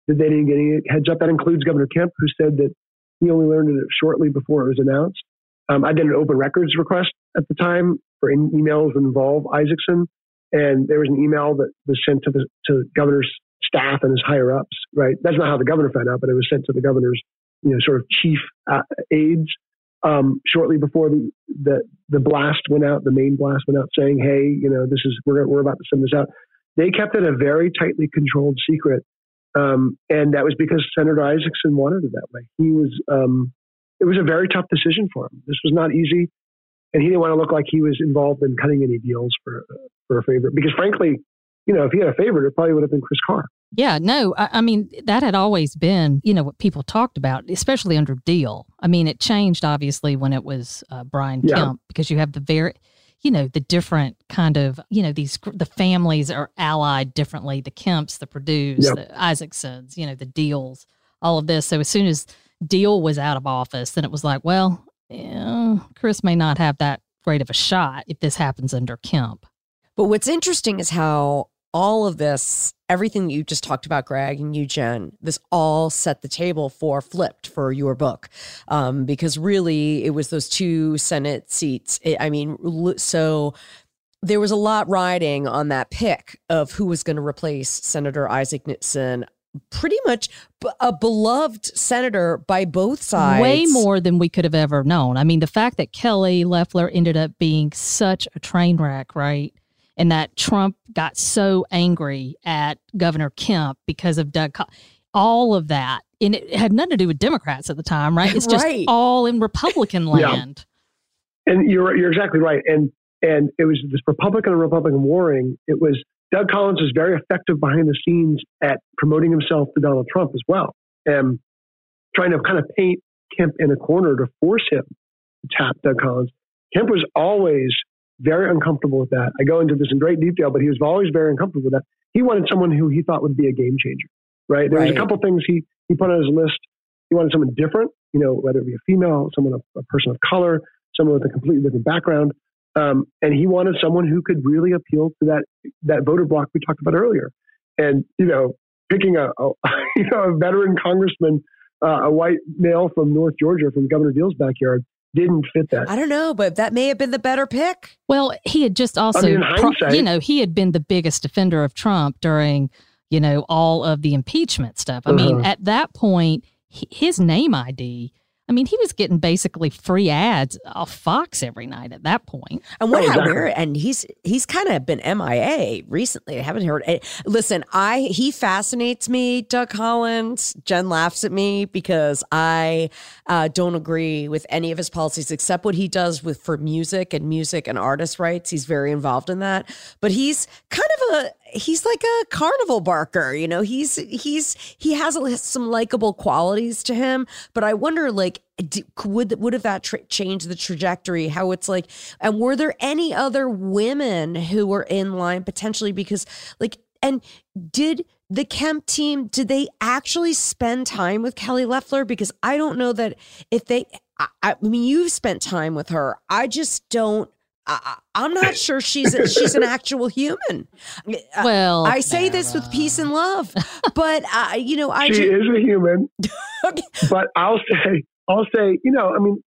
that they didn't get any heads up. That includes Governor Kemp, who said that he only learned it shortly before it was announced. Um, I did an open records request at the time for emails that involve Isakson, and there was an email that was sent to the to governor's staff and his higher ups. Right, that's not how the governor found out, but it was sent to the governor's you know sort of chief uh, aides um, shortly before the, the the blast went out, the main blast went out, saying, "Hey, you know, this is we're we're about to send this out." They kept it a very tightly controlled secret, um, and that was because Senator Isakson wanted it that way. He was um, it was a very tough decision for him. This was not easy, and he didn't want to look like he was involved in cutting any deals for for a favorite. Because frankly, you know, if he had a favorite, it probably would have been Chris Carr. Yeah, no, I, I, mean, that had always been, you know, what people talked about, especially under Deal. I mean, it changed obviously when it was uh, Brian yeah. Kemp because you have the very, you know, the different kind of, you know, these, the families are allied differently the Kemps, the Perdue's, yep. the Isaksons, you know, the Deals, all of this. So as soon as Deal was out of office, then it was like, well, yeah, Chris may not have that great of a shot if this happens under Kemp. But what's interesting is how all of this, everything that you just talked about, Greg and you, Jen, this all set the table for Flipped for your book. Um, because really, it was those two Senate seats. It, I mean, so there was a lot riding on that pick of who was going to replace Senator Isakson pretty much a beloved senator by both sides. Way more than we could have ever known. I mean, the fact that Kelly Loeffler ended up being such a train wreck, right? And that Trump got so angry at Governor Kemp because of Doug, all of that. And it had nothing to do with Democrats at the time, right? It's just right. all in Republican [laughs] land. Yeah. And you're you're exactly right. And and it was this Republican and Republican warring. It was Doug Collins was very effective behind the scenes at promoting himself to Donald Trump as well, and trying to kind of paint Kemp in a corner to force him to tap Doug Collins. Kemp was always very uncomfortable with that. I go into this in great detail, but he was always very uncomfortable with that. He wanted someone who he thought would be a game changer, right? There right. was a couple things he, he put on his list. He wanted someone different, you know, whether it be a female, someone, a, a person of color, someone with a completely different background. Um, and he wanted someone who could really appeal to that that voter bloc we talked about earlier. And you know, picking a, a [laughs] you know a veteran congressman, uh, a white male from North Georgia, from Governor Deal's backyard, didn't fit that. I don't know, but that may have been the better pick. Well, he had just also, I mean, pro- you know, he had been the biggest defender of Trump during, you know, all of the impeachment stuff. I uh-huh. mean, at that point, his name ID I mean, he was getting basically free ads off Fox every night at that point. And what exactly. weird, and he's he's kind of been MIA recently. I haven't heard. It. Listen, I he fascinates me, Doug Collins. Jen laughs at me because I uh, don't agree with any of his policies except what he does with for music and music and artist rights. He's very involved in that, but he's kind of a he's like a carnival barker you know? He's he's he has some likable qualities to him but i wonder like would would have that tra- changed the trajectory? How it's like and were there any other women who were in line potentially? Because like and did the Kemp team did they actually spend time with Kelly Loeffler? Because I don't know that if they I, I mean you've spent time with her. I just don't I, am not sure she's a, she's an actual human. Well, I say Sarah. this with peace and love, but uh, you know, I she just, is a human. [laughs] okay. But I'll say, I'll say, you know, I mean,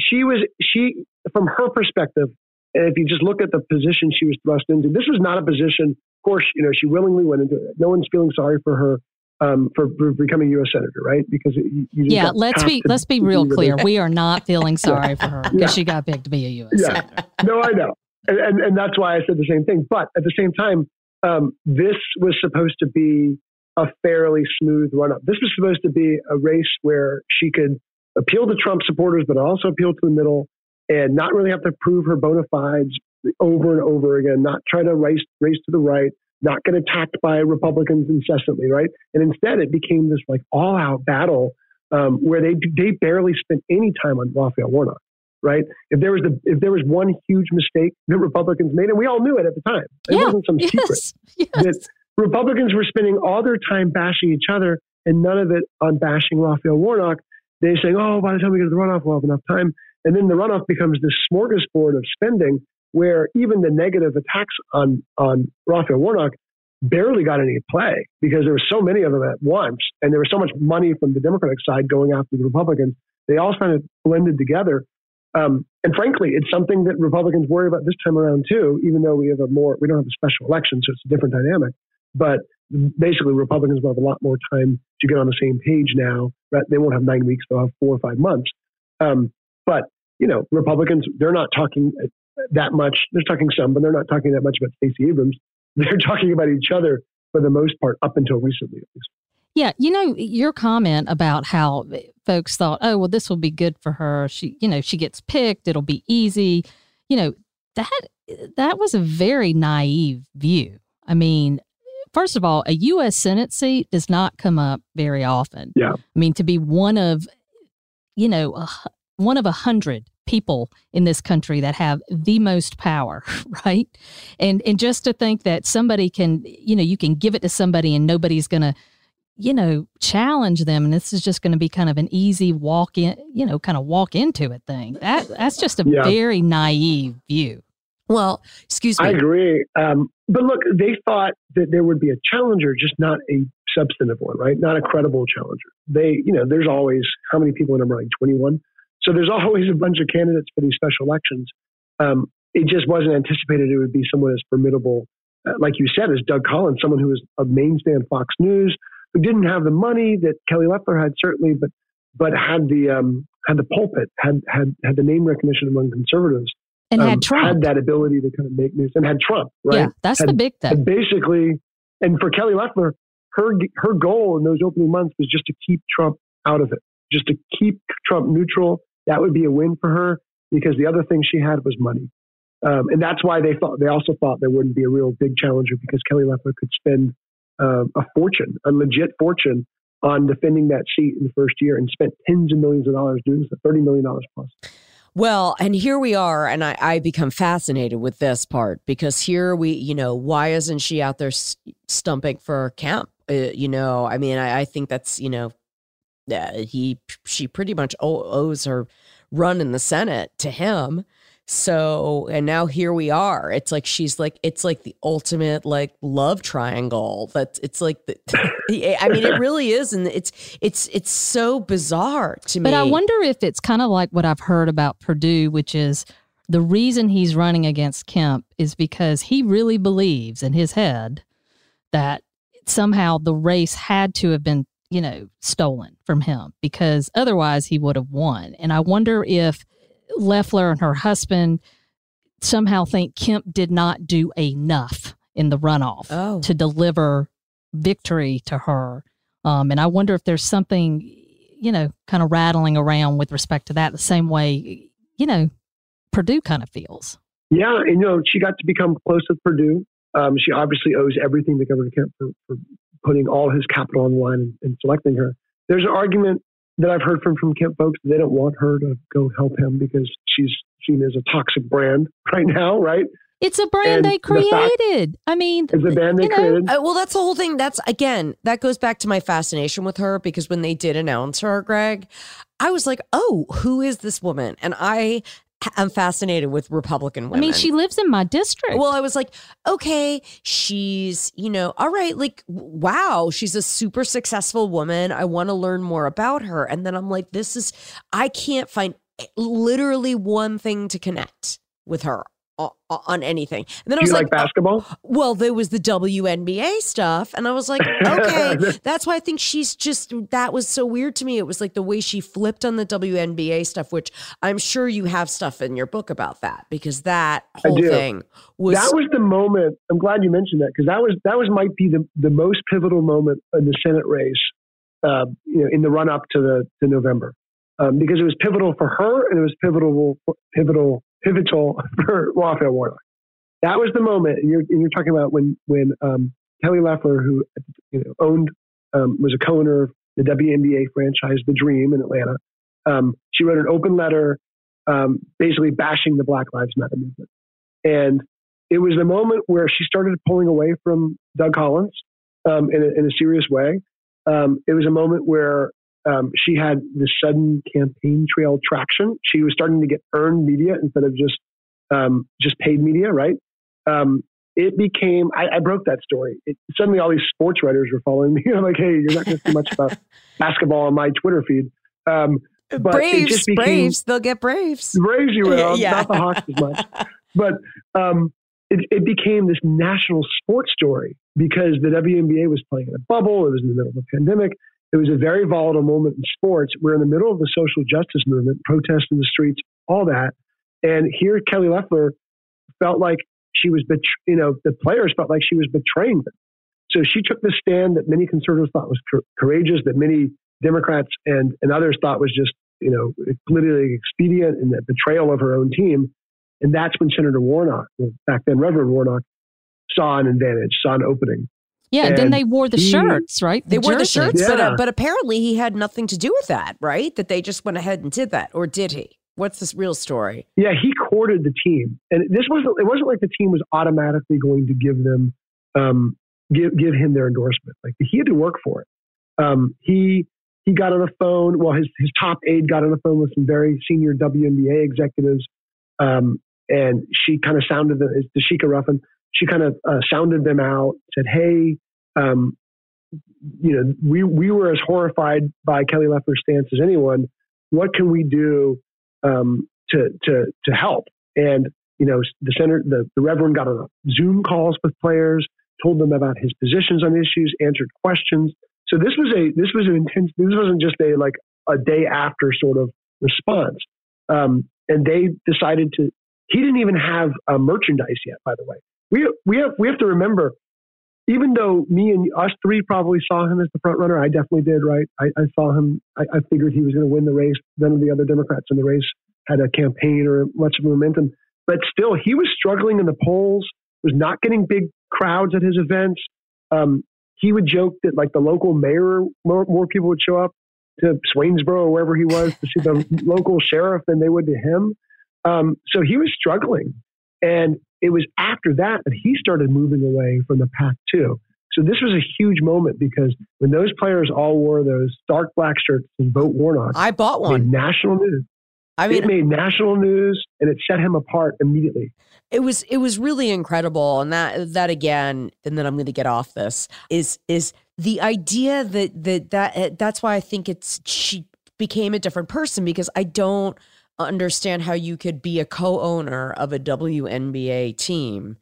she was she from her perspective. And if you just look at the position she was thrust into, this was not a position. Of course, you know, she willingly went into it. No one's feeling sorry for her um, for, for, becoming U.S. senator, right? Because yeah, let's be let's be real clear. We are not feeling [laughs] sorry for her because yeah. she got picked to be a U.S. Yeah. senator. No, I know, and, and, and that's why I said the same thing. But at the same time, um, this was supposed to be a fairly smooth run up. This was supposed to be a race where she could appeal to Trump supporters, but also appeal to the middle, and not really have to prove her bona fides over and over again. Not try to race race to the right not get attacked by Republicans incessantly, right? And instead, it became this like all out battle um, where they they barely spent any time on Raphael Warnock, right? If there was the if there was one huge mistake that Republicans made, and we all knew it at the time, it yeah, wasn't some yes, secret [laughs] yes. that Republicans were spending all their time bashing each other and none of it on bashing Raphael Warnock. They saying, "Oh, by the time we get to the runoff, we'll have enough time," and then the runoff becomes this smorgasbord of spending where even the negative attacks on on Raphael Warnock barely got any play because there were so many of them at once, and there was so much money from the Democratic side going after the Republicans. They all kind of blended together. Um, and frankly, it's something that Republicans worry about this time around too. Even though we have a more, we don't have a special election, so it's a different dynamic. But basically, Republicans will have a lot more time to get on the same page now. Right? They won't have nine weeks; they'll have four or five months. Um, but you know, Republicans, they're not talking that much. They're talking some, but they're not talking that much about Stacey Abrams. [laughs] They're talking about each other for the most part, up until recently at least. Yeah, you know your comment about how folks thought, "Oh, well, this will be good for her. She, you know, she gets picked. It'll be easy." You know that that was a very naive view. I mean, first of all, a U.S. Senate seat does not come up very often. Yeah, I mean to be one of, you know, a, one of a hundred people in this country that have the most power, [laughs] right? And and just to think that somebody can, you know, you can give it to somebody and nobody's going to you know, challenge them and this is just going to be kind of an easy walk in, you know, kind of walk into it thing. That that's just a yeah. very naive view. Well, excuse me. I agree. Um, but look, they thought that there would be a challenger, just not a substantive one, right? Not a credible challenger. They, you know, there's always how many people in a running? 21. So there's always a bunch of candidates for these special elections. Um, it just wasn't anticipated it would be someone as formidable, uh, like you said, as Doug Collins, someone who was a mainstay on Fox News, who didn't have the money that Kelly Loeffler had certainly, but but had the um, had the pulpit, had had had the name recognition among conservatives, and um, had Trump had that ability to kind of make news, and had Trump, right? Yeah, that's had, the big thing. Basically, and for Kelly Loeffler, her her goal in those opening months was just to keep Trump out of it, just to keep Trump neutral. That would be a win for her because the other thing she had was money. Um, and that's why they thought they also thought there wouldn't be a real big challenger because Kelly Loeffler could spend uh, a fortune, a legit fortune, on defending that seat in the first year and spent tens of millions of dollars doing $30 million plus. Well, and here we are, and I, I become fascinated with this part because here we, you know, why isn't she out there stumping for Kemp? Uh, you know, I mean, I, I think that's, you know, uh, he, she pretty much owes her run in the Senate to him. So, and now here we are. It's like she's like it's like the ultimate like love triangle. That it's like the, [laughs] I mean, it really is, and it's it's it's so bizarre to me. But I wonder if it's kind of like what I've heard about Perdue which is the reason he's running against Kemp is because he really believes in his head that somehow the race had to have been you know stolen from him because otherwise he would have won. And I wonder if Loeffler and her husband somehow think Kemp did not do enough in the runoff oh. to deliver victory to her. Um, and I wonder if there's something, you know, kind of rattling around with respect to that, the same way, you know, Perdue kind of feels. Yeah, and, you know, she got to become close with Perdue. Um, she obviously owes everything to Governor Kemp for, for putting all his capital on the line and, and selecting her. There's an argument that I've heard from from Kemp folks, they don't want her to go help him because she's seen as a toxic brand [laughs] right now, right? It's a brand and they created. The I mean, it's a brand they created. Uh, well, that's the whole thing. That's again, that goes back to my fascination with her because when they did announce her, Greg, I was like, oh, who is this woman? And I I'm fascinated with Republican women. I mean, she lives in my district. Well, I was like, okay, she's, you know, all right, like, wow, she's a super successful woman. I want to learn more about her. And then I'm like, this is, I can't find eh, literally one thing to connect with her on anything. And then Do I was like, like, basketball? well, there was the WNBA stuff, and I was like, [laughs] okay, that's why I think she's just that was so weird to me. It was like the way she flipped on the WNBA stuff, which I'm sure you have stuff in your book about that because that whole thing was that was the moment. I'm glad you mentioned that because that was that was might be the the most pivotal moment in the Senate race, uh, you know, in the run up to the to November. Um, because it was pivotal for her and it was pivotal pivotal pivotal for Raphael Warnock. That was the moment, and you're, and you're talking about when when um, Kelly Loeffler, who you know owned um, was a co-owner of the WNBA franchise, The Dream in Atlanta. Um, she wrote an open letter, um, basically bashing the Black Lives Matter movement, and it was the moment where she started pulling away from Doug Collins um, in a, in, a, serious way. Um, it was a moment where um, she had this sudden campaign trail traction. She was starting to get earned media instead of just um, just paid media, right? Um, it became I, I, broke that story. It, suddenly, all these sports writers were following me. [laughs] I'm like, hey, you're not going to see much about [laughs] basketball on my Twitter feed. Um, but Braves, became, Braves, they'll get Braves. Braves, you will. [laughs] yeah. Not the Hawks as much. But um, it, it, became this national sports story because the WNBA was playing in a bubble. It was in the middle of a pandemic. It was a very volatile moment in sports. We're in the middle of the social justice movement, protests in the streets, all that. And here, Kelly Loeffler felt like she was, bet- you know, the players felt like she was betraying them. So she took the stand that many conservatives thought was courageous, that many Democrats and, and others thought was just, you know, politically expedient and the betrayal of her own team. And that's when Senator Warnock, back then Reverend Warnock, saw an advantage, saw an opening. Yeah, and then they wore the he, shirts, right? The they wore the shirts, yeah. but uh, but apparently he had nothing to do with that, right? That they just went ahead and did that, or did he? What's this real story? Yeah, he courted the team, and this wasn't. It wasn't like the team was automatically going to give them, um, give give him their endorsement. Like he had to work for it. Um, he he got on the phone. Well, his his top aide got on the phone with some very senior WNBA executives. Um, and she kind of sounded the is Dashika Ruffin. She kind of uh, sounded them out, said, "Hey, um, you know, we we were as horrified by Kelly Loeffler's stance as anyone. What can we do um, to to to help?" And you know, the center, the, the Reverend got on Zoom calls with players, told them about his positions on issues, answered questions. So this was a this was an intense. This wasn't just a like a day after sort of response. Um, and they decided to. He didn't even have a merchandise yet, by the way. We we have we have to remember, even though me and us three probably saw him as the front runner, I definitely did. Right, I, I saw him. I, I figured he was going to win the race. None of the other Democrats in the race had a campaign or much of momentum, but still, he was struggling in the polls. Was not getting big crowds at his events. Um, he would joke that like the local mayor, more, more people would show up to Swainsboro or wherever he was to see the [laughs] local sheriff than they would to him. Um, so he was struggling. And it was after that that he started moving away from the pack too. So this was a huge moment because when those players all wore those dark black shirts and vote Warnock, I bought one. National news. I mean, it made national news and it set him apart immediately. It was it was really incredible, and that that again, and then I'm going to get off this is is the idea that that that that's why I think it's she became a different person because I don't understand how you could be a co-owner of a WNBA team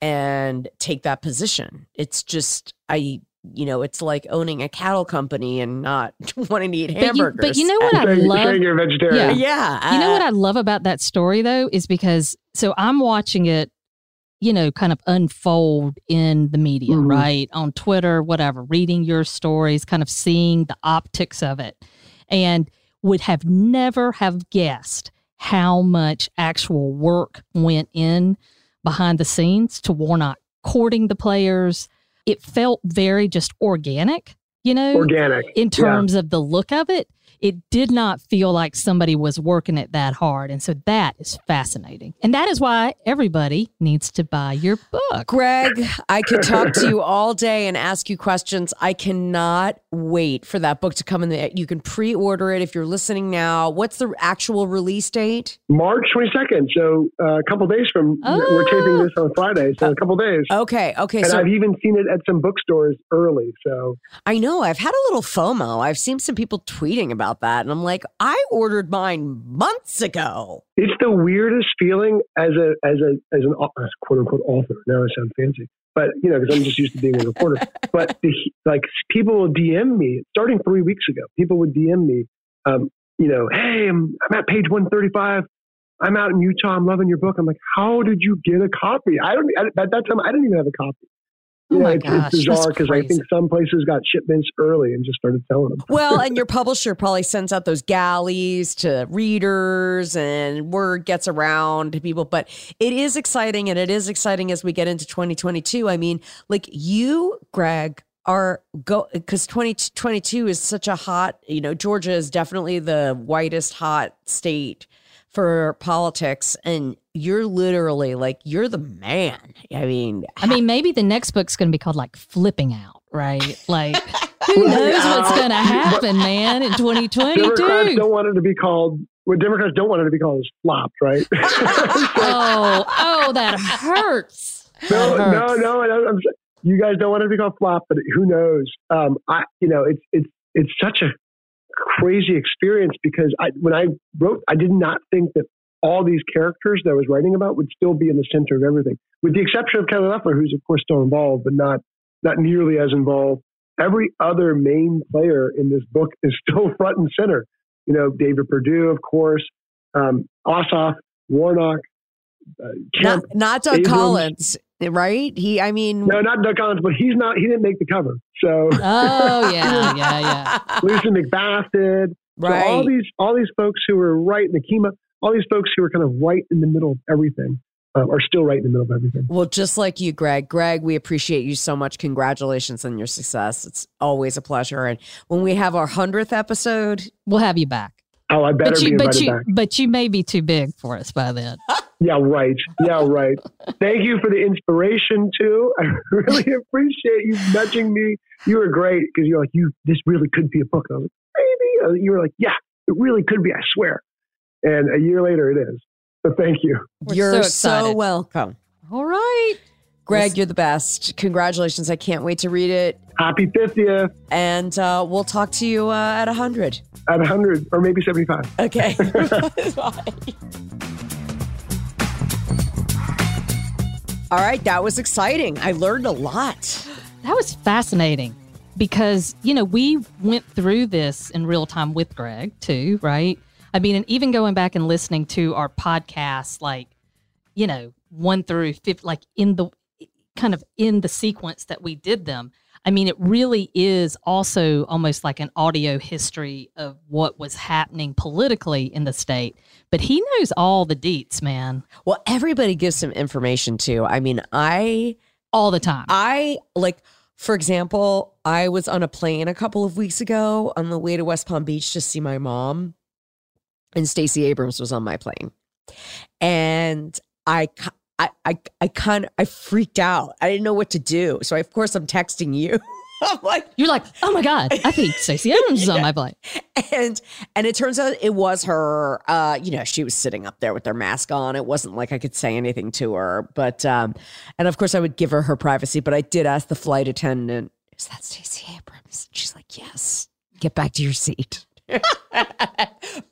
and take that position. It's just I you know, it's like owning a cattle company and not [laughs] wanting to eat hamburgers. But you, but you know what I love? You're vegetarian. Yeah. yeah. You know what I love about that story though is because so I'm watching it you know, kind of unfold in the media, mm-hmm. right? On Twitter, whatever, reading your stories, kind of seeing the optics of it. And would have never have guessed how much actual work went in behind the scenes to Warnock courting the players. It felt very just organic, you know, organic in terms yeah. of the look of it it did not feel like somebody was working it that hard. And so that is fascinating. And that is why everybody needs to buy your book. Greg, I could talk to you all day and ask you questions. I cannot wait for that book to come in. The, you can pre order it if you're listening now. What's the actual release date? March 22nd. So uh, a couple days from, oh. we're taping this on Friday. So a couple days. Okay. Okay. And so I've even seen it at some bookstores early. So I know I've had a little FOMO. I've seen some people tweeting about about that. And I'm like, I ordered mine months ago. It's the weirdest feeling as a as a as an as quote unquote author. Now I sound fancy, but you know because I'm just used to being a reporter. [laughs] but the, like people will DM me starting three weeks ago. People would DM me, um, you know, hey, I'm, I'm at page 135. I'm out in Utah. I'm loving your book. I'm like, how did you get a copy? I don't. At that time, I didn't even have a copy. Oh yeah, my it's, gosh, it's bizarre because I think some places got shipments early and just started selling them. Well, [laughs] and your publisher probably sends out those galleys to readers and word gets around to people. But it is exciting and it is exciting as we get into 2022. I mean, like you, Greg, are go because 2022 is such a hot, you know, Georgia is definitely the whitest hot state for politics and you're literally like you're the man. I mean i mean maybe the next book's going to be called like flipping out right? [laughs] Like who knows what's going to happen man in 2022 democrats don't want it to be called what democrats don't want it to be called is flopped right? [laughs] Oh oh that hurts. [laughs] No that hurts. no no I'm, you guys don't want it to be called flop but who knows? Um i you know it's it's it's such a crazy experience because I, when I wrote, I did not think that all these characters that I was writing about would still be in the center of everything, with the exception of Kelly Loeffler, who's of course still involved, but not not nearly as involved. Every other main player in this book is still front and center. You know, David Perdue, of course, um, Ossoff, Warnock, uh, Kemp, not, not Doug Abrams. Collins right? He, I mean, no, not Doug Collins, but he's not. He didn't make the cover. So, oh [laughs] yeah, yeah, yeah. Lucy McBath did. Right. So all these, all these folks who were right in the Kima, all these folks who were kind of right in the middle of everything. Uh, are still right in the middle of everything. Well, just like you, Greg. Greg, we appreciate you so much. Congratulations on your success. It's always a pleasure. And when we have our hundredth episode, we'll have you back. Oh, I better but you, be but you, back. But you may be too big for us by then. Yeah, right. Yeah, right. Thank you for the inspiration too. [laughs] I really appreciate you nudging me. You were great because you're like, you. This really could be a book. I was like, maybe. You were like, yeah, it really could be. I swear. And a year later, it is. But thank you. We're You're so, so welcome. All right. Greg, you're the best. Congratulations. I can't wait to read it. Happy 50th. And uh, we'll talk to you uh, at 100. At 100 or maybe 75. Okay. [laughs] [laughs] All right. That was exciting. I learned a lot. That was fascinating because, you know, we went through this in real time with Greg too, right? I mean, and even going back and listening to our podcast, like, you know, one through fifth, like in the kind of in the sequence that we did them. I mean, it really is also almost like an audio history of what was happening politically in the state. But he knows all the deets, man. Well, everybody gives some information too. I mean, I all the time. I like, for example, I was on a plane a couple of weeks ago on the way to West Palm Beach to see my mom, and Stacey Abrams was on my plane, and I I, I, I kind of, I freaked out. I didn't know what to do. So I, of course I'm texting you. [laughs] I'm like, you're like, oh my God, I think Stacey Abrams is on my plane. [laughs] And, and it turns out it was her, uh, you know, she was sitting up there with her mask on. It wasn't like I could say anything to her, but, um, and of course I would give her her privacy, but I did ask the flight attendant, is that Stacey Abrams? She's like, yes, get back to your seat. [laughs]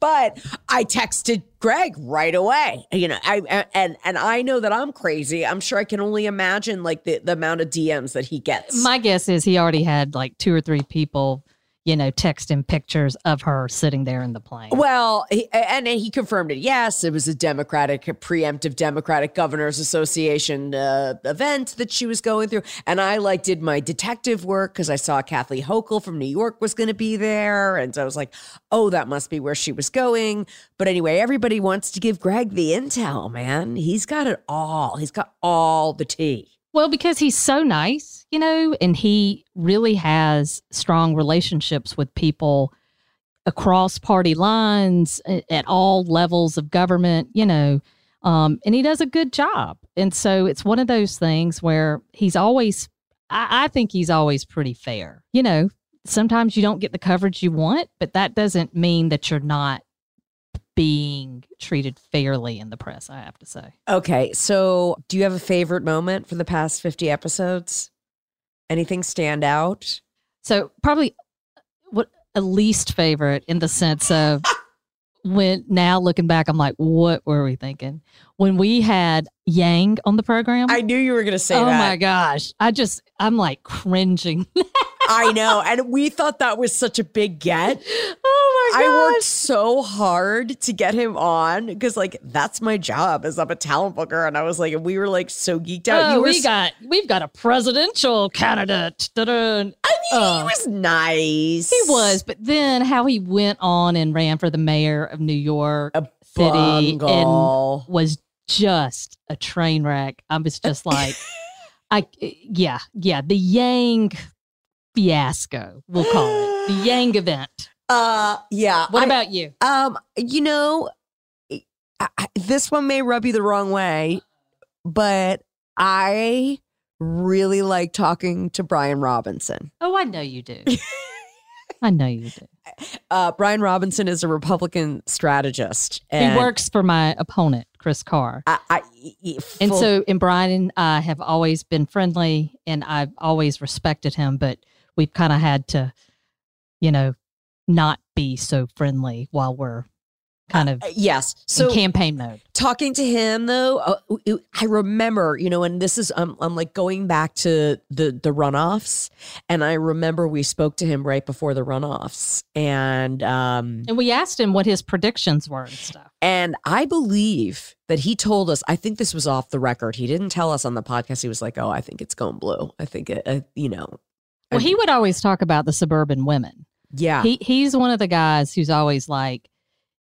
but I texted Greg right away. You know, I and and I know that I'm crazy. I'm sure I can only imagine like the, the amount of DMs that he gets. My guess is he already had like two or three people you know, texting pictures of her sitting there in the plane. Well, he, and he confirmed it. Yes, it was a Democratic, a preemptive Democratic Governors Association uh, event that she was going through. And I like did my detective work because I saw Kathleen Hochul from New York was going to be there, and so I was like, oh, that must be where she was going. But anyway, everybody wants to give Greg the intel, man. He's got it all. He's got all the tea. Well, because he's so nice, you know, and he really has strong relationships with people across party lines at all levels of government, you know, um, and he does a good job. And so it's one of those things where he's always, I, I think he's always pretty fair. You know, sometimes you don't get the coverage you want, but that doesn't mean that you're not being treated fairly in the press, I have to say. Okay. So, do you have a favorite moment for the past 50 episodes? Anything stand out? So, probably uh, what a least favorite in the sense of [laughs] when now looking back, I'm like, what were we thinking? When we had Yang on the program? I knew you were going to say oh that. Oh my gosh. I just, I'm like cringing. [laughs] I know. And we thought that was such a big get. [laughs] I worked so hard to get him on because like that's my job as I'm a talent booker. And I was like, we were like so geeked out. Oh, we s- got we've got a presidential candidate. Da-da. I mean, uh, he was nice. He was, but then how he went on and ran for the mayor of New York a City bungle. and was just a train wreck. I was just [laughs] like I yeah, yeah, the Yang fiasco, we'll call it. The Yang event. Uh yeah. What I, about you? Um you know I, this one may rub you the wrong way, but I really like talking to Brian Robinson. Oh, I know you do. [laughs] I know you do. Uh, Brian Robinson is a Republican strategist. he works for my opponent, Chris Carr. I, I, full- and so, and Brian and I have always been friendly, and I've always respected him. But we've kind of had to, you know, not be so friendly while we're kind of uh, yes. so campaign mode. talking to him though uh, i remember you know and this is um, i'm like going back to the the runoffs and i remember we spoke to him right before the runoffs and um and we asked him what his predictions were and stuff. And i believe that he told us i think this was off the record. He didn't tell us on the podcast. He was like oh i think it's going blue. I think it uh, you know. Well, he would always talk about the suburban women. Yeah. He he's one of the guys who's always like,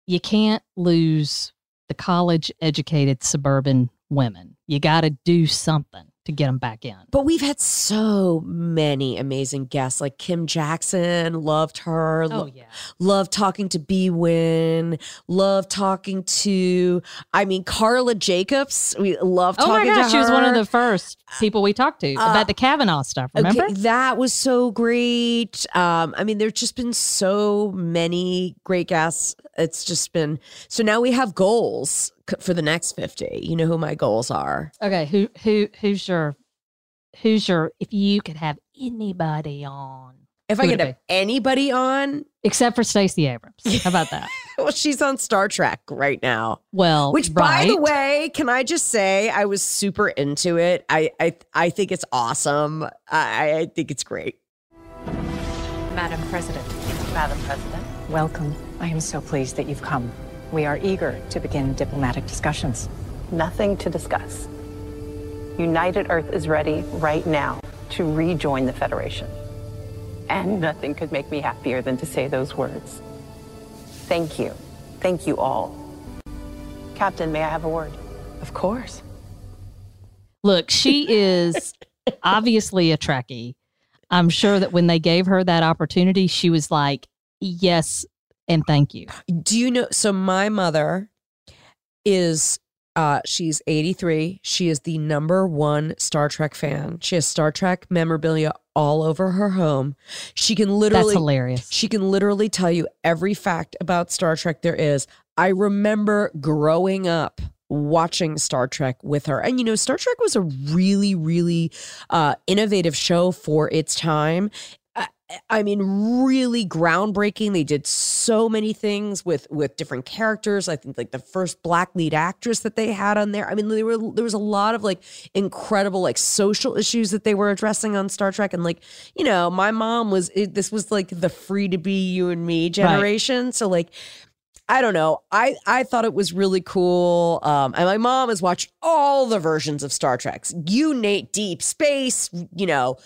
you can't lose the college educated suburban women. You got to do something to get them back in. But we've had so many amazing guests, like Kim Jackson, loved her. Oh, yeah. Loved talking to Bee Nguyen, loved talking to, I mean, Carla Jacobs. We love talking oh my gosh, She was one of the first people we talked to uh, about the Kavanaugh stuff. Remember? Okay, that was so great. Um, I mean, there's just been so many great guests. It's just been, so now we have goals for the next 50. You know who my goals are. Okay, who who who's your who's your if you could have anybody on? If I could have anybody on, except for Stacey Abrams. How about that? [laughs] well, she's on Star Trek right now. Well, which right. by the way, can I just say I was super into it. I I I think it's awesome. I I think it's great. Madam President. Madam President. Welcome. I am so pleased that you've come. We are eager to begin diplomatic discussions. Nothing to discuss. United Earth is ready right now to rejoin the Federation. And nothing could make me happier than to say those words. Thank you. Thank you all. Captain, may I have a word? Of course. Look, she [laughs] is obviously a Trekkie. I'm sure that when they gave her that opportunity, she was like, yes, and thank you. Do you know? So my mother is uh, she's 83. She is the number one Star Trek fan. She has Star Trek memorabilia all over her home. She can literally That's hilarious. She can literally tell you every fact about Star Trek there is. I remember growing up watching Star Trek with her. And you know, Star Trek was a really, really uh, innovative show for its time. I mean, really groundbreaking. They did so many things with with different characters. I think like the first black lead actress that they had on there. I mean, there were there was a lot of like incredible like social issues that they were addressing on Star Trek. And like, you know, my mom was it, this was like the free to be you and me generation. Right. So like I don't know. I I thought it was really cool. Um, and my mom has watched all the versions of Star Treks. You Nate Deep Space, you know,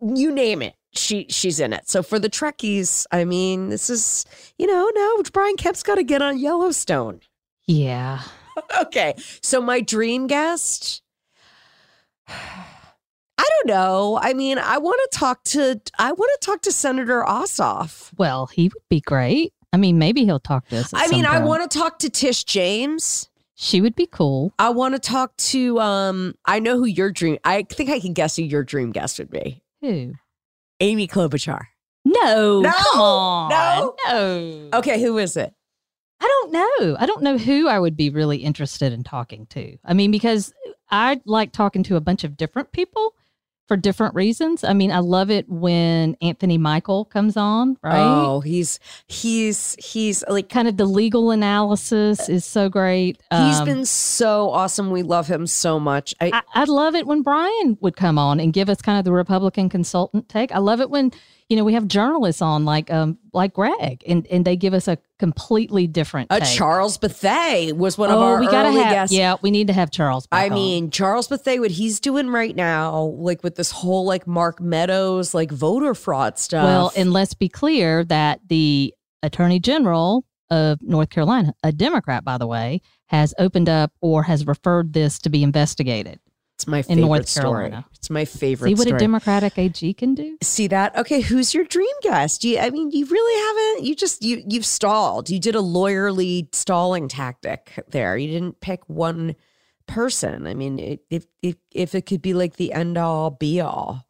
you name it she she's in it. So for the Trekkies, I mean, this is you know no Brian Kemp's got to get on Yellowstone. Yeah. [laughs] okay. So my dream guest. [sighs] I don't know. I mean, I want to talk to I want to talk to Senator Ossoff. Well, he would be great. I mean, maybe he'll talk to us. I mean, I want to talk to Tish James. She would be cool. I want to talk to um I know who your dream I think I can guess who your dream guest would be. Who? Amy Klobuchar. No, no, come on, no, no. Okay, who is it? I don't know. I don't know who I would be really interested in talking to. I mean, because I like talking to a bunch of different people for different reasons. I mean, I love it when Anthony Michael comes on, right? Oh, he's he's he's like kind of the legal analysis is so great. He's um, been so awesome. We love him so much. I, I I'd love it when Brian would come on and give us kind of the Republican consultant take. I love it when you know, we have journalists on like um like Greg, and and they give us a completely different. A Charles Bethea was one of oh, our we gotta have, guests. Yeah, we need to have Charles. I on. mean, Charles Bethea, what he's doing right now, like with this whole like Mark Meadows like voter fraud stuff. Well, and let's be clear that the Attorney General of North Carolina, a Democrat, by the way, has opened up or has referred this to be investigated. It's my favorite in North Carolina. Story. It's my favorite. See what story. a Democratic AG can do. See that? Okay, who's your dream guest? You, I mean, you really haven't. You just you you've stalled. You did a lawyerly stalling tactic there. You didn't pick one person. I mean, if if if it could be like the end all be all.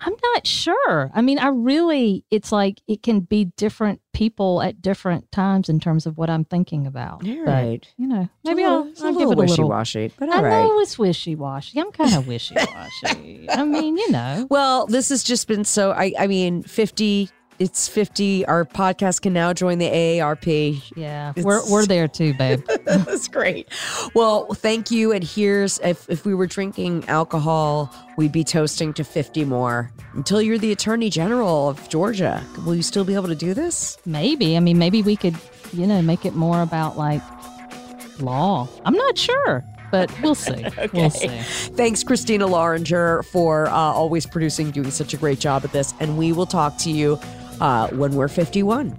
I'm not sure. I mean, I really, it's like it can be different people at different times in terms of what I'm thinking about. You're but, right. You know, maybe I'll, I'll give it a wishy washy. But all I right. know it's wishy washy. I'm kind of wishy washy. I mean, you know. Well, this has just been so. I, I mean, 50 it's 50. Our podcast can now join the AARP. Yeah, we're, we're there too, babe. [laughs] That's great. Well, thank you. And here's if, if we were drinking alcohol, we'd be toasting to 50 more until you're the Attorney General of Georgia. Will you still be able to do this? Maybe. I mean, maybe we could, you know, make it more about like law. I'm not sure but we'll [laughs] see. okay. We'll see. Thanks, Christina Larringer, for uh, always producing, doing such a great job at this. And we will talk to you uh, when we're 51.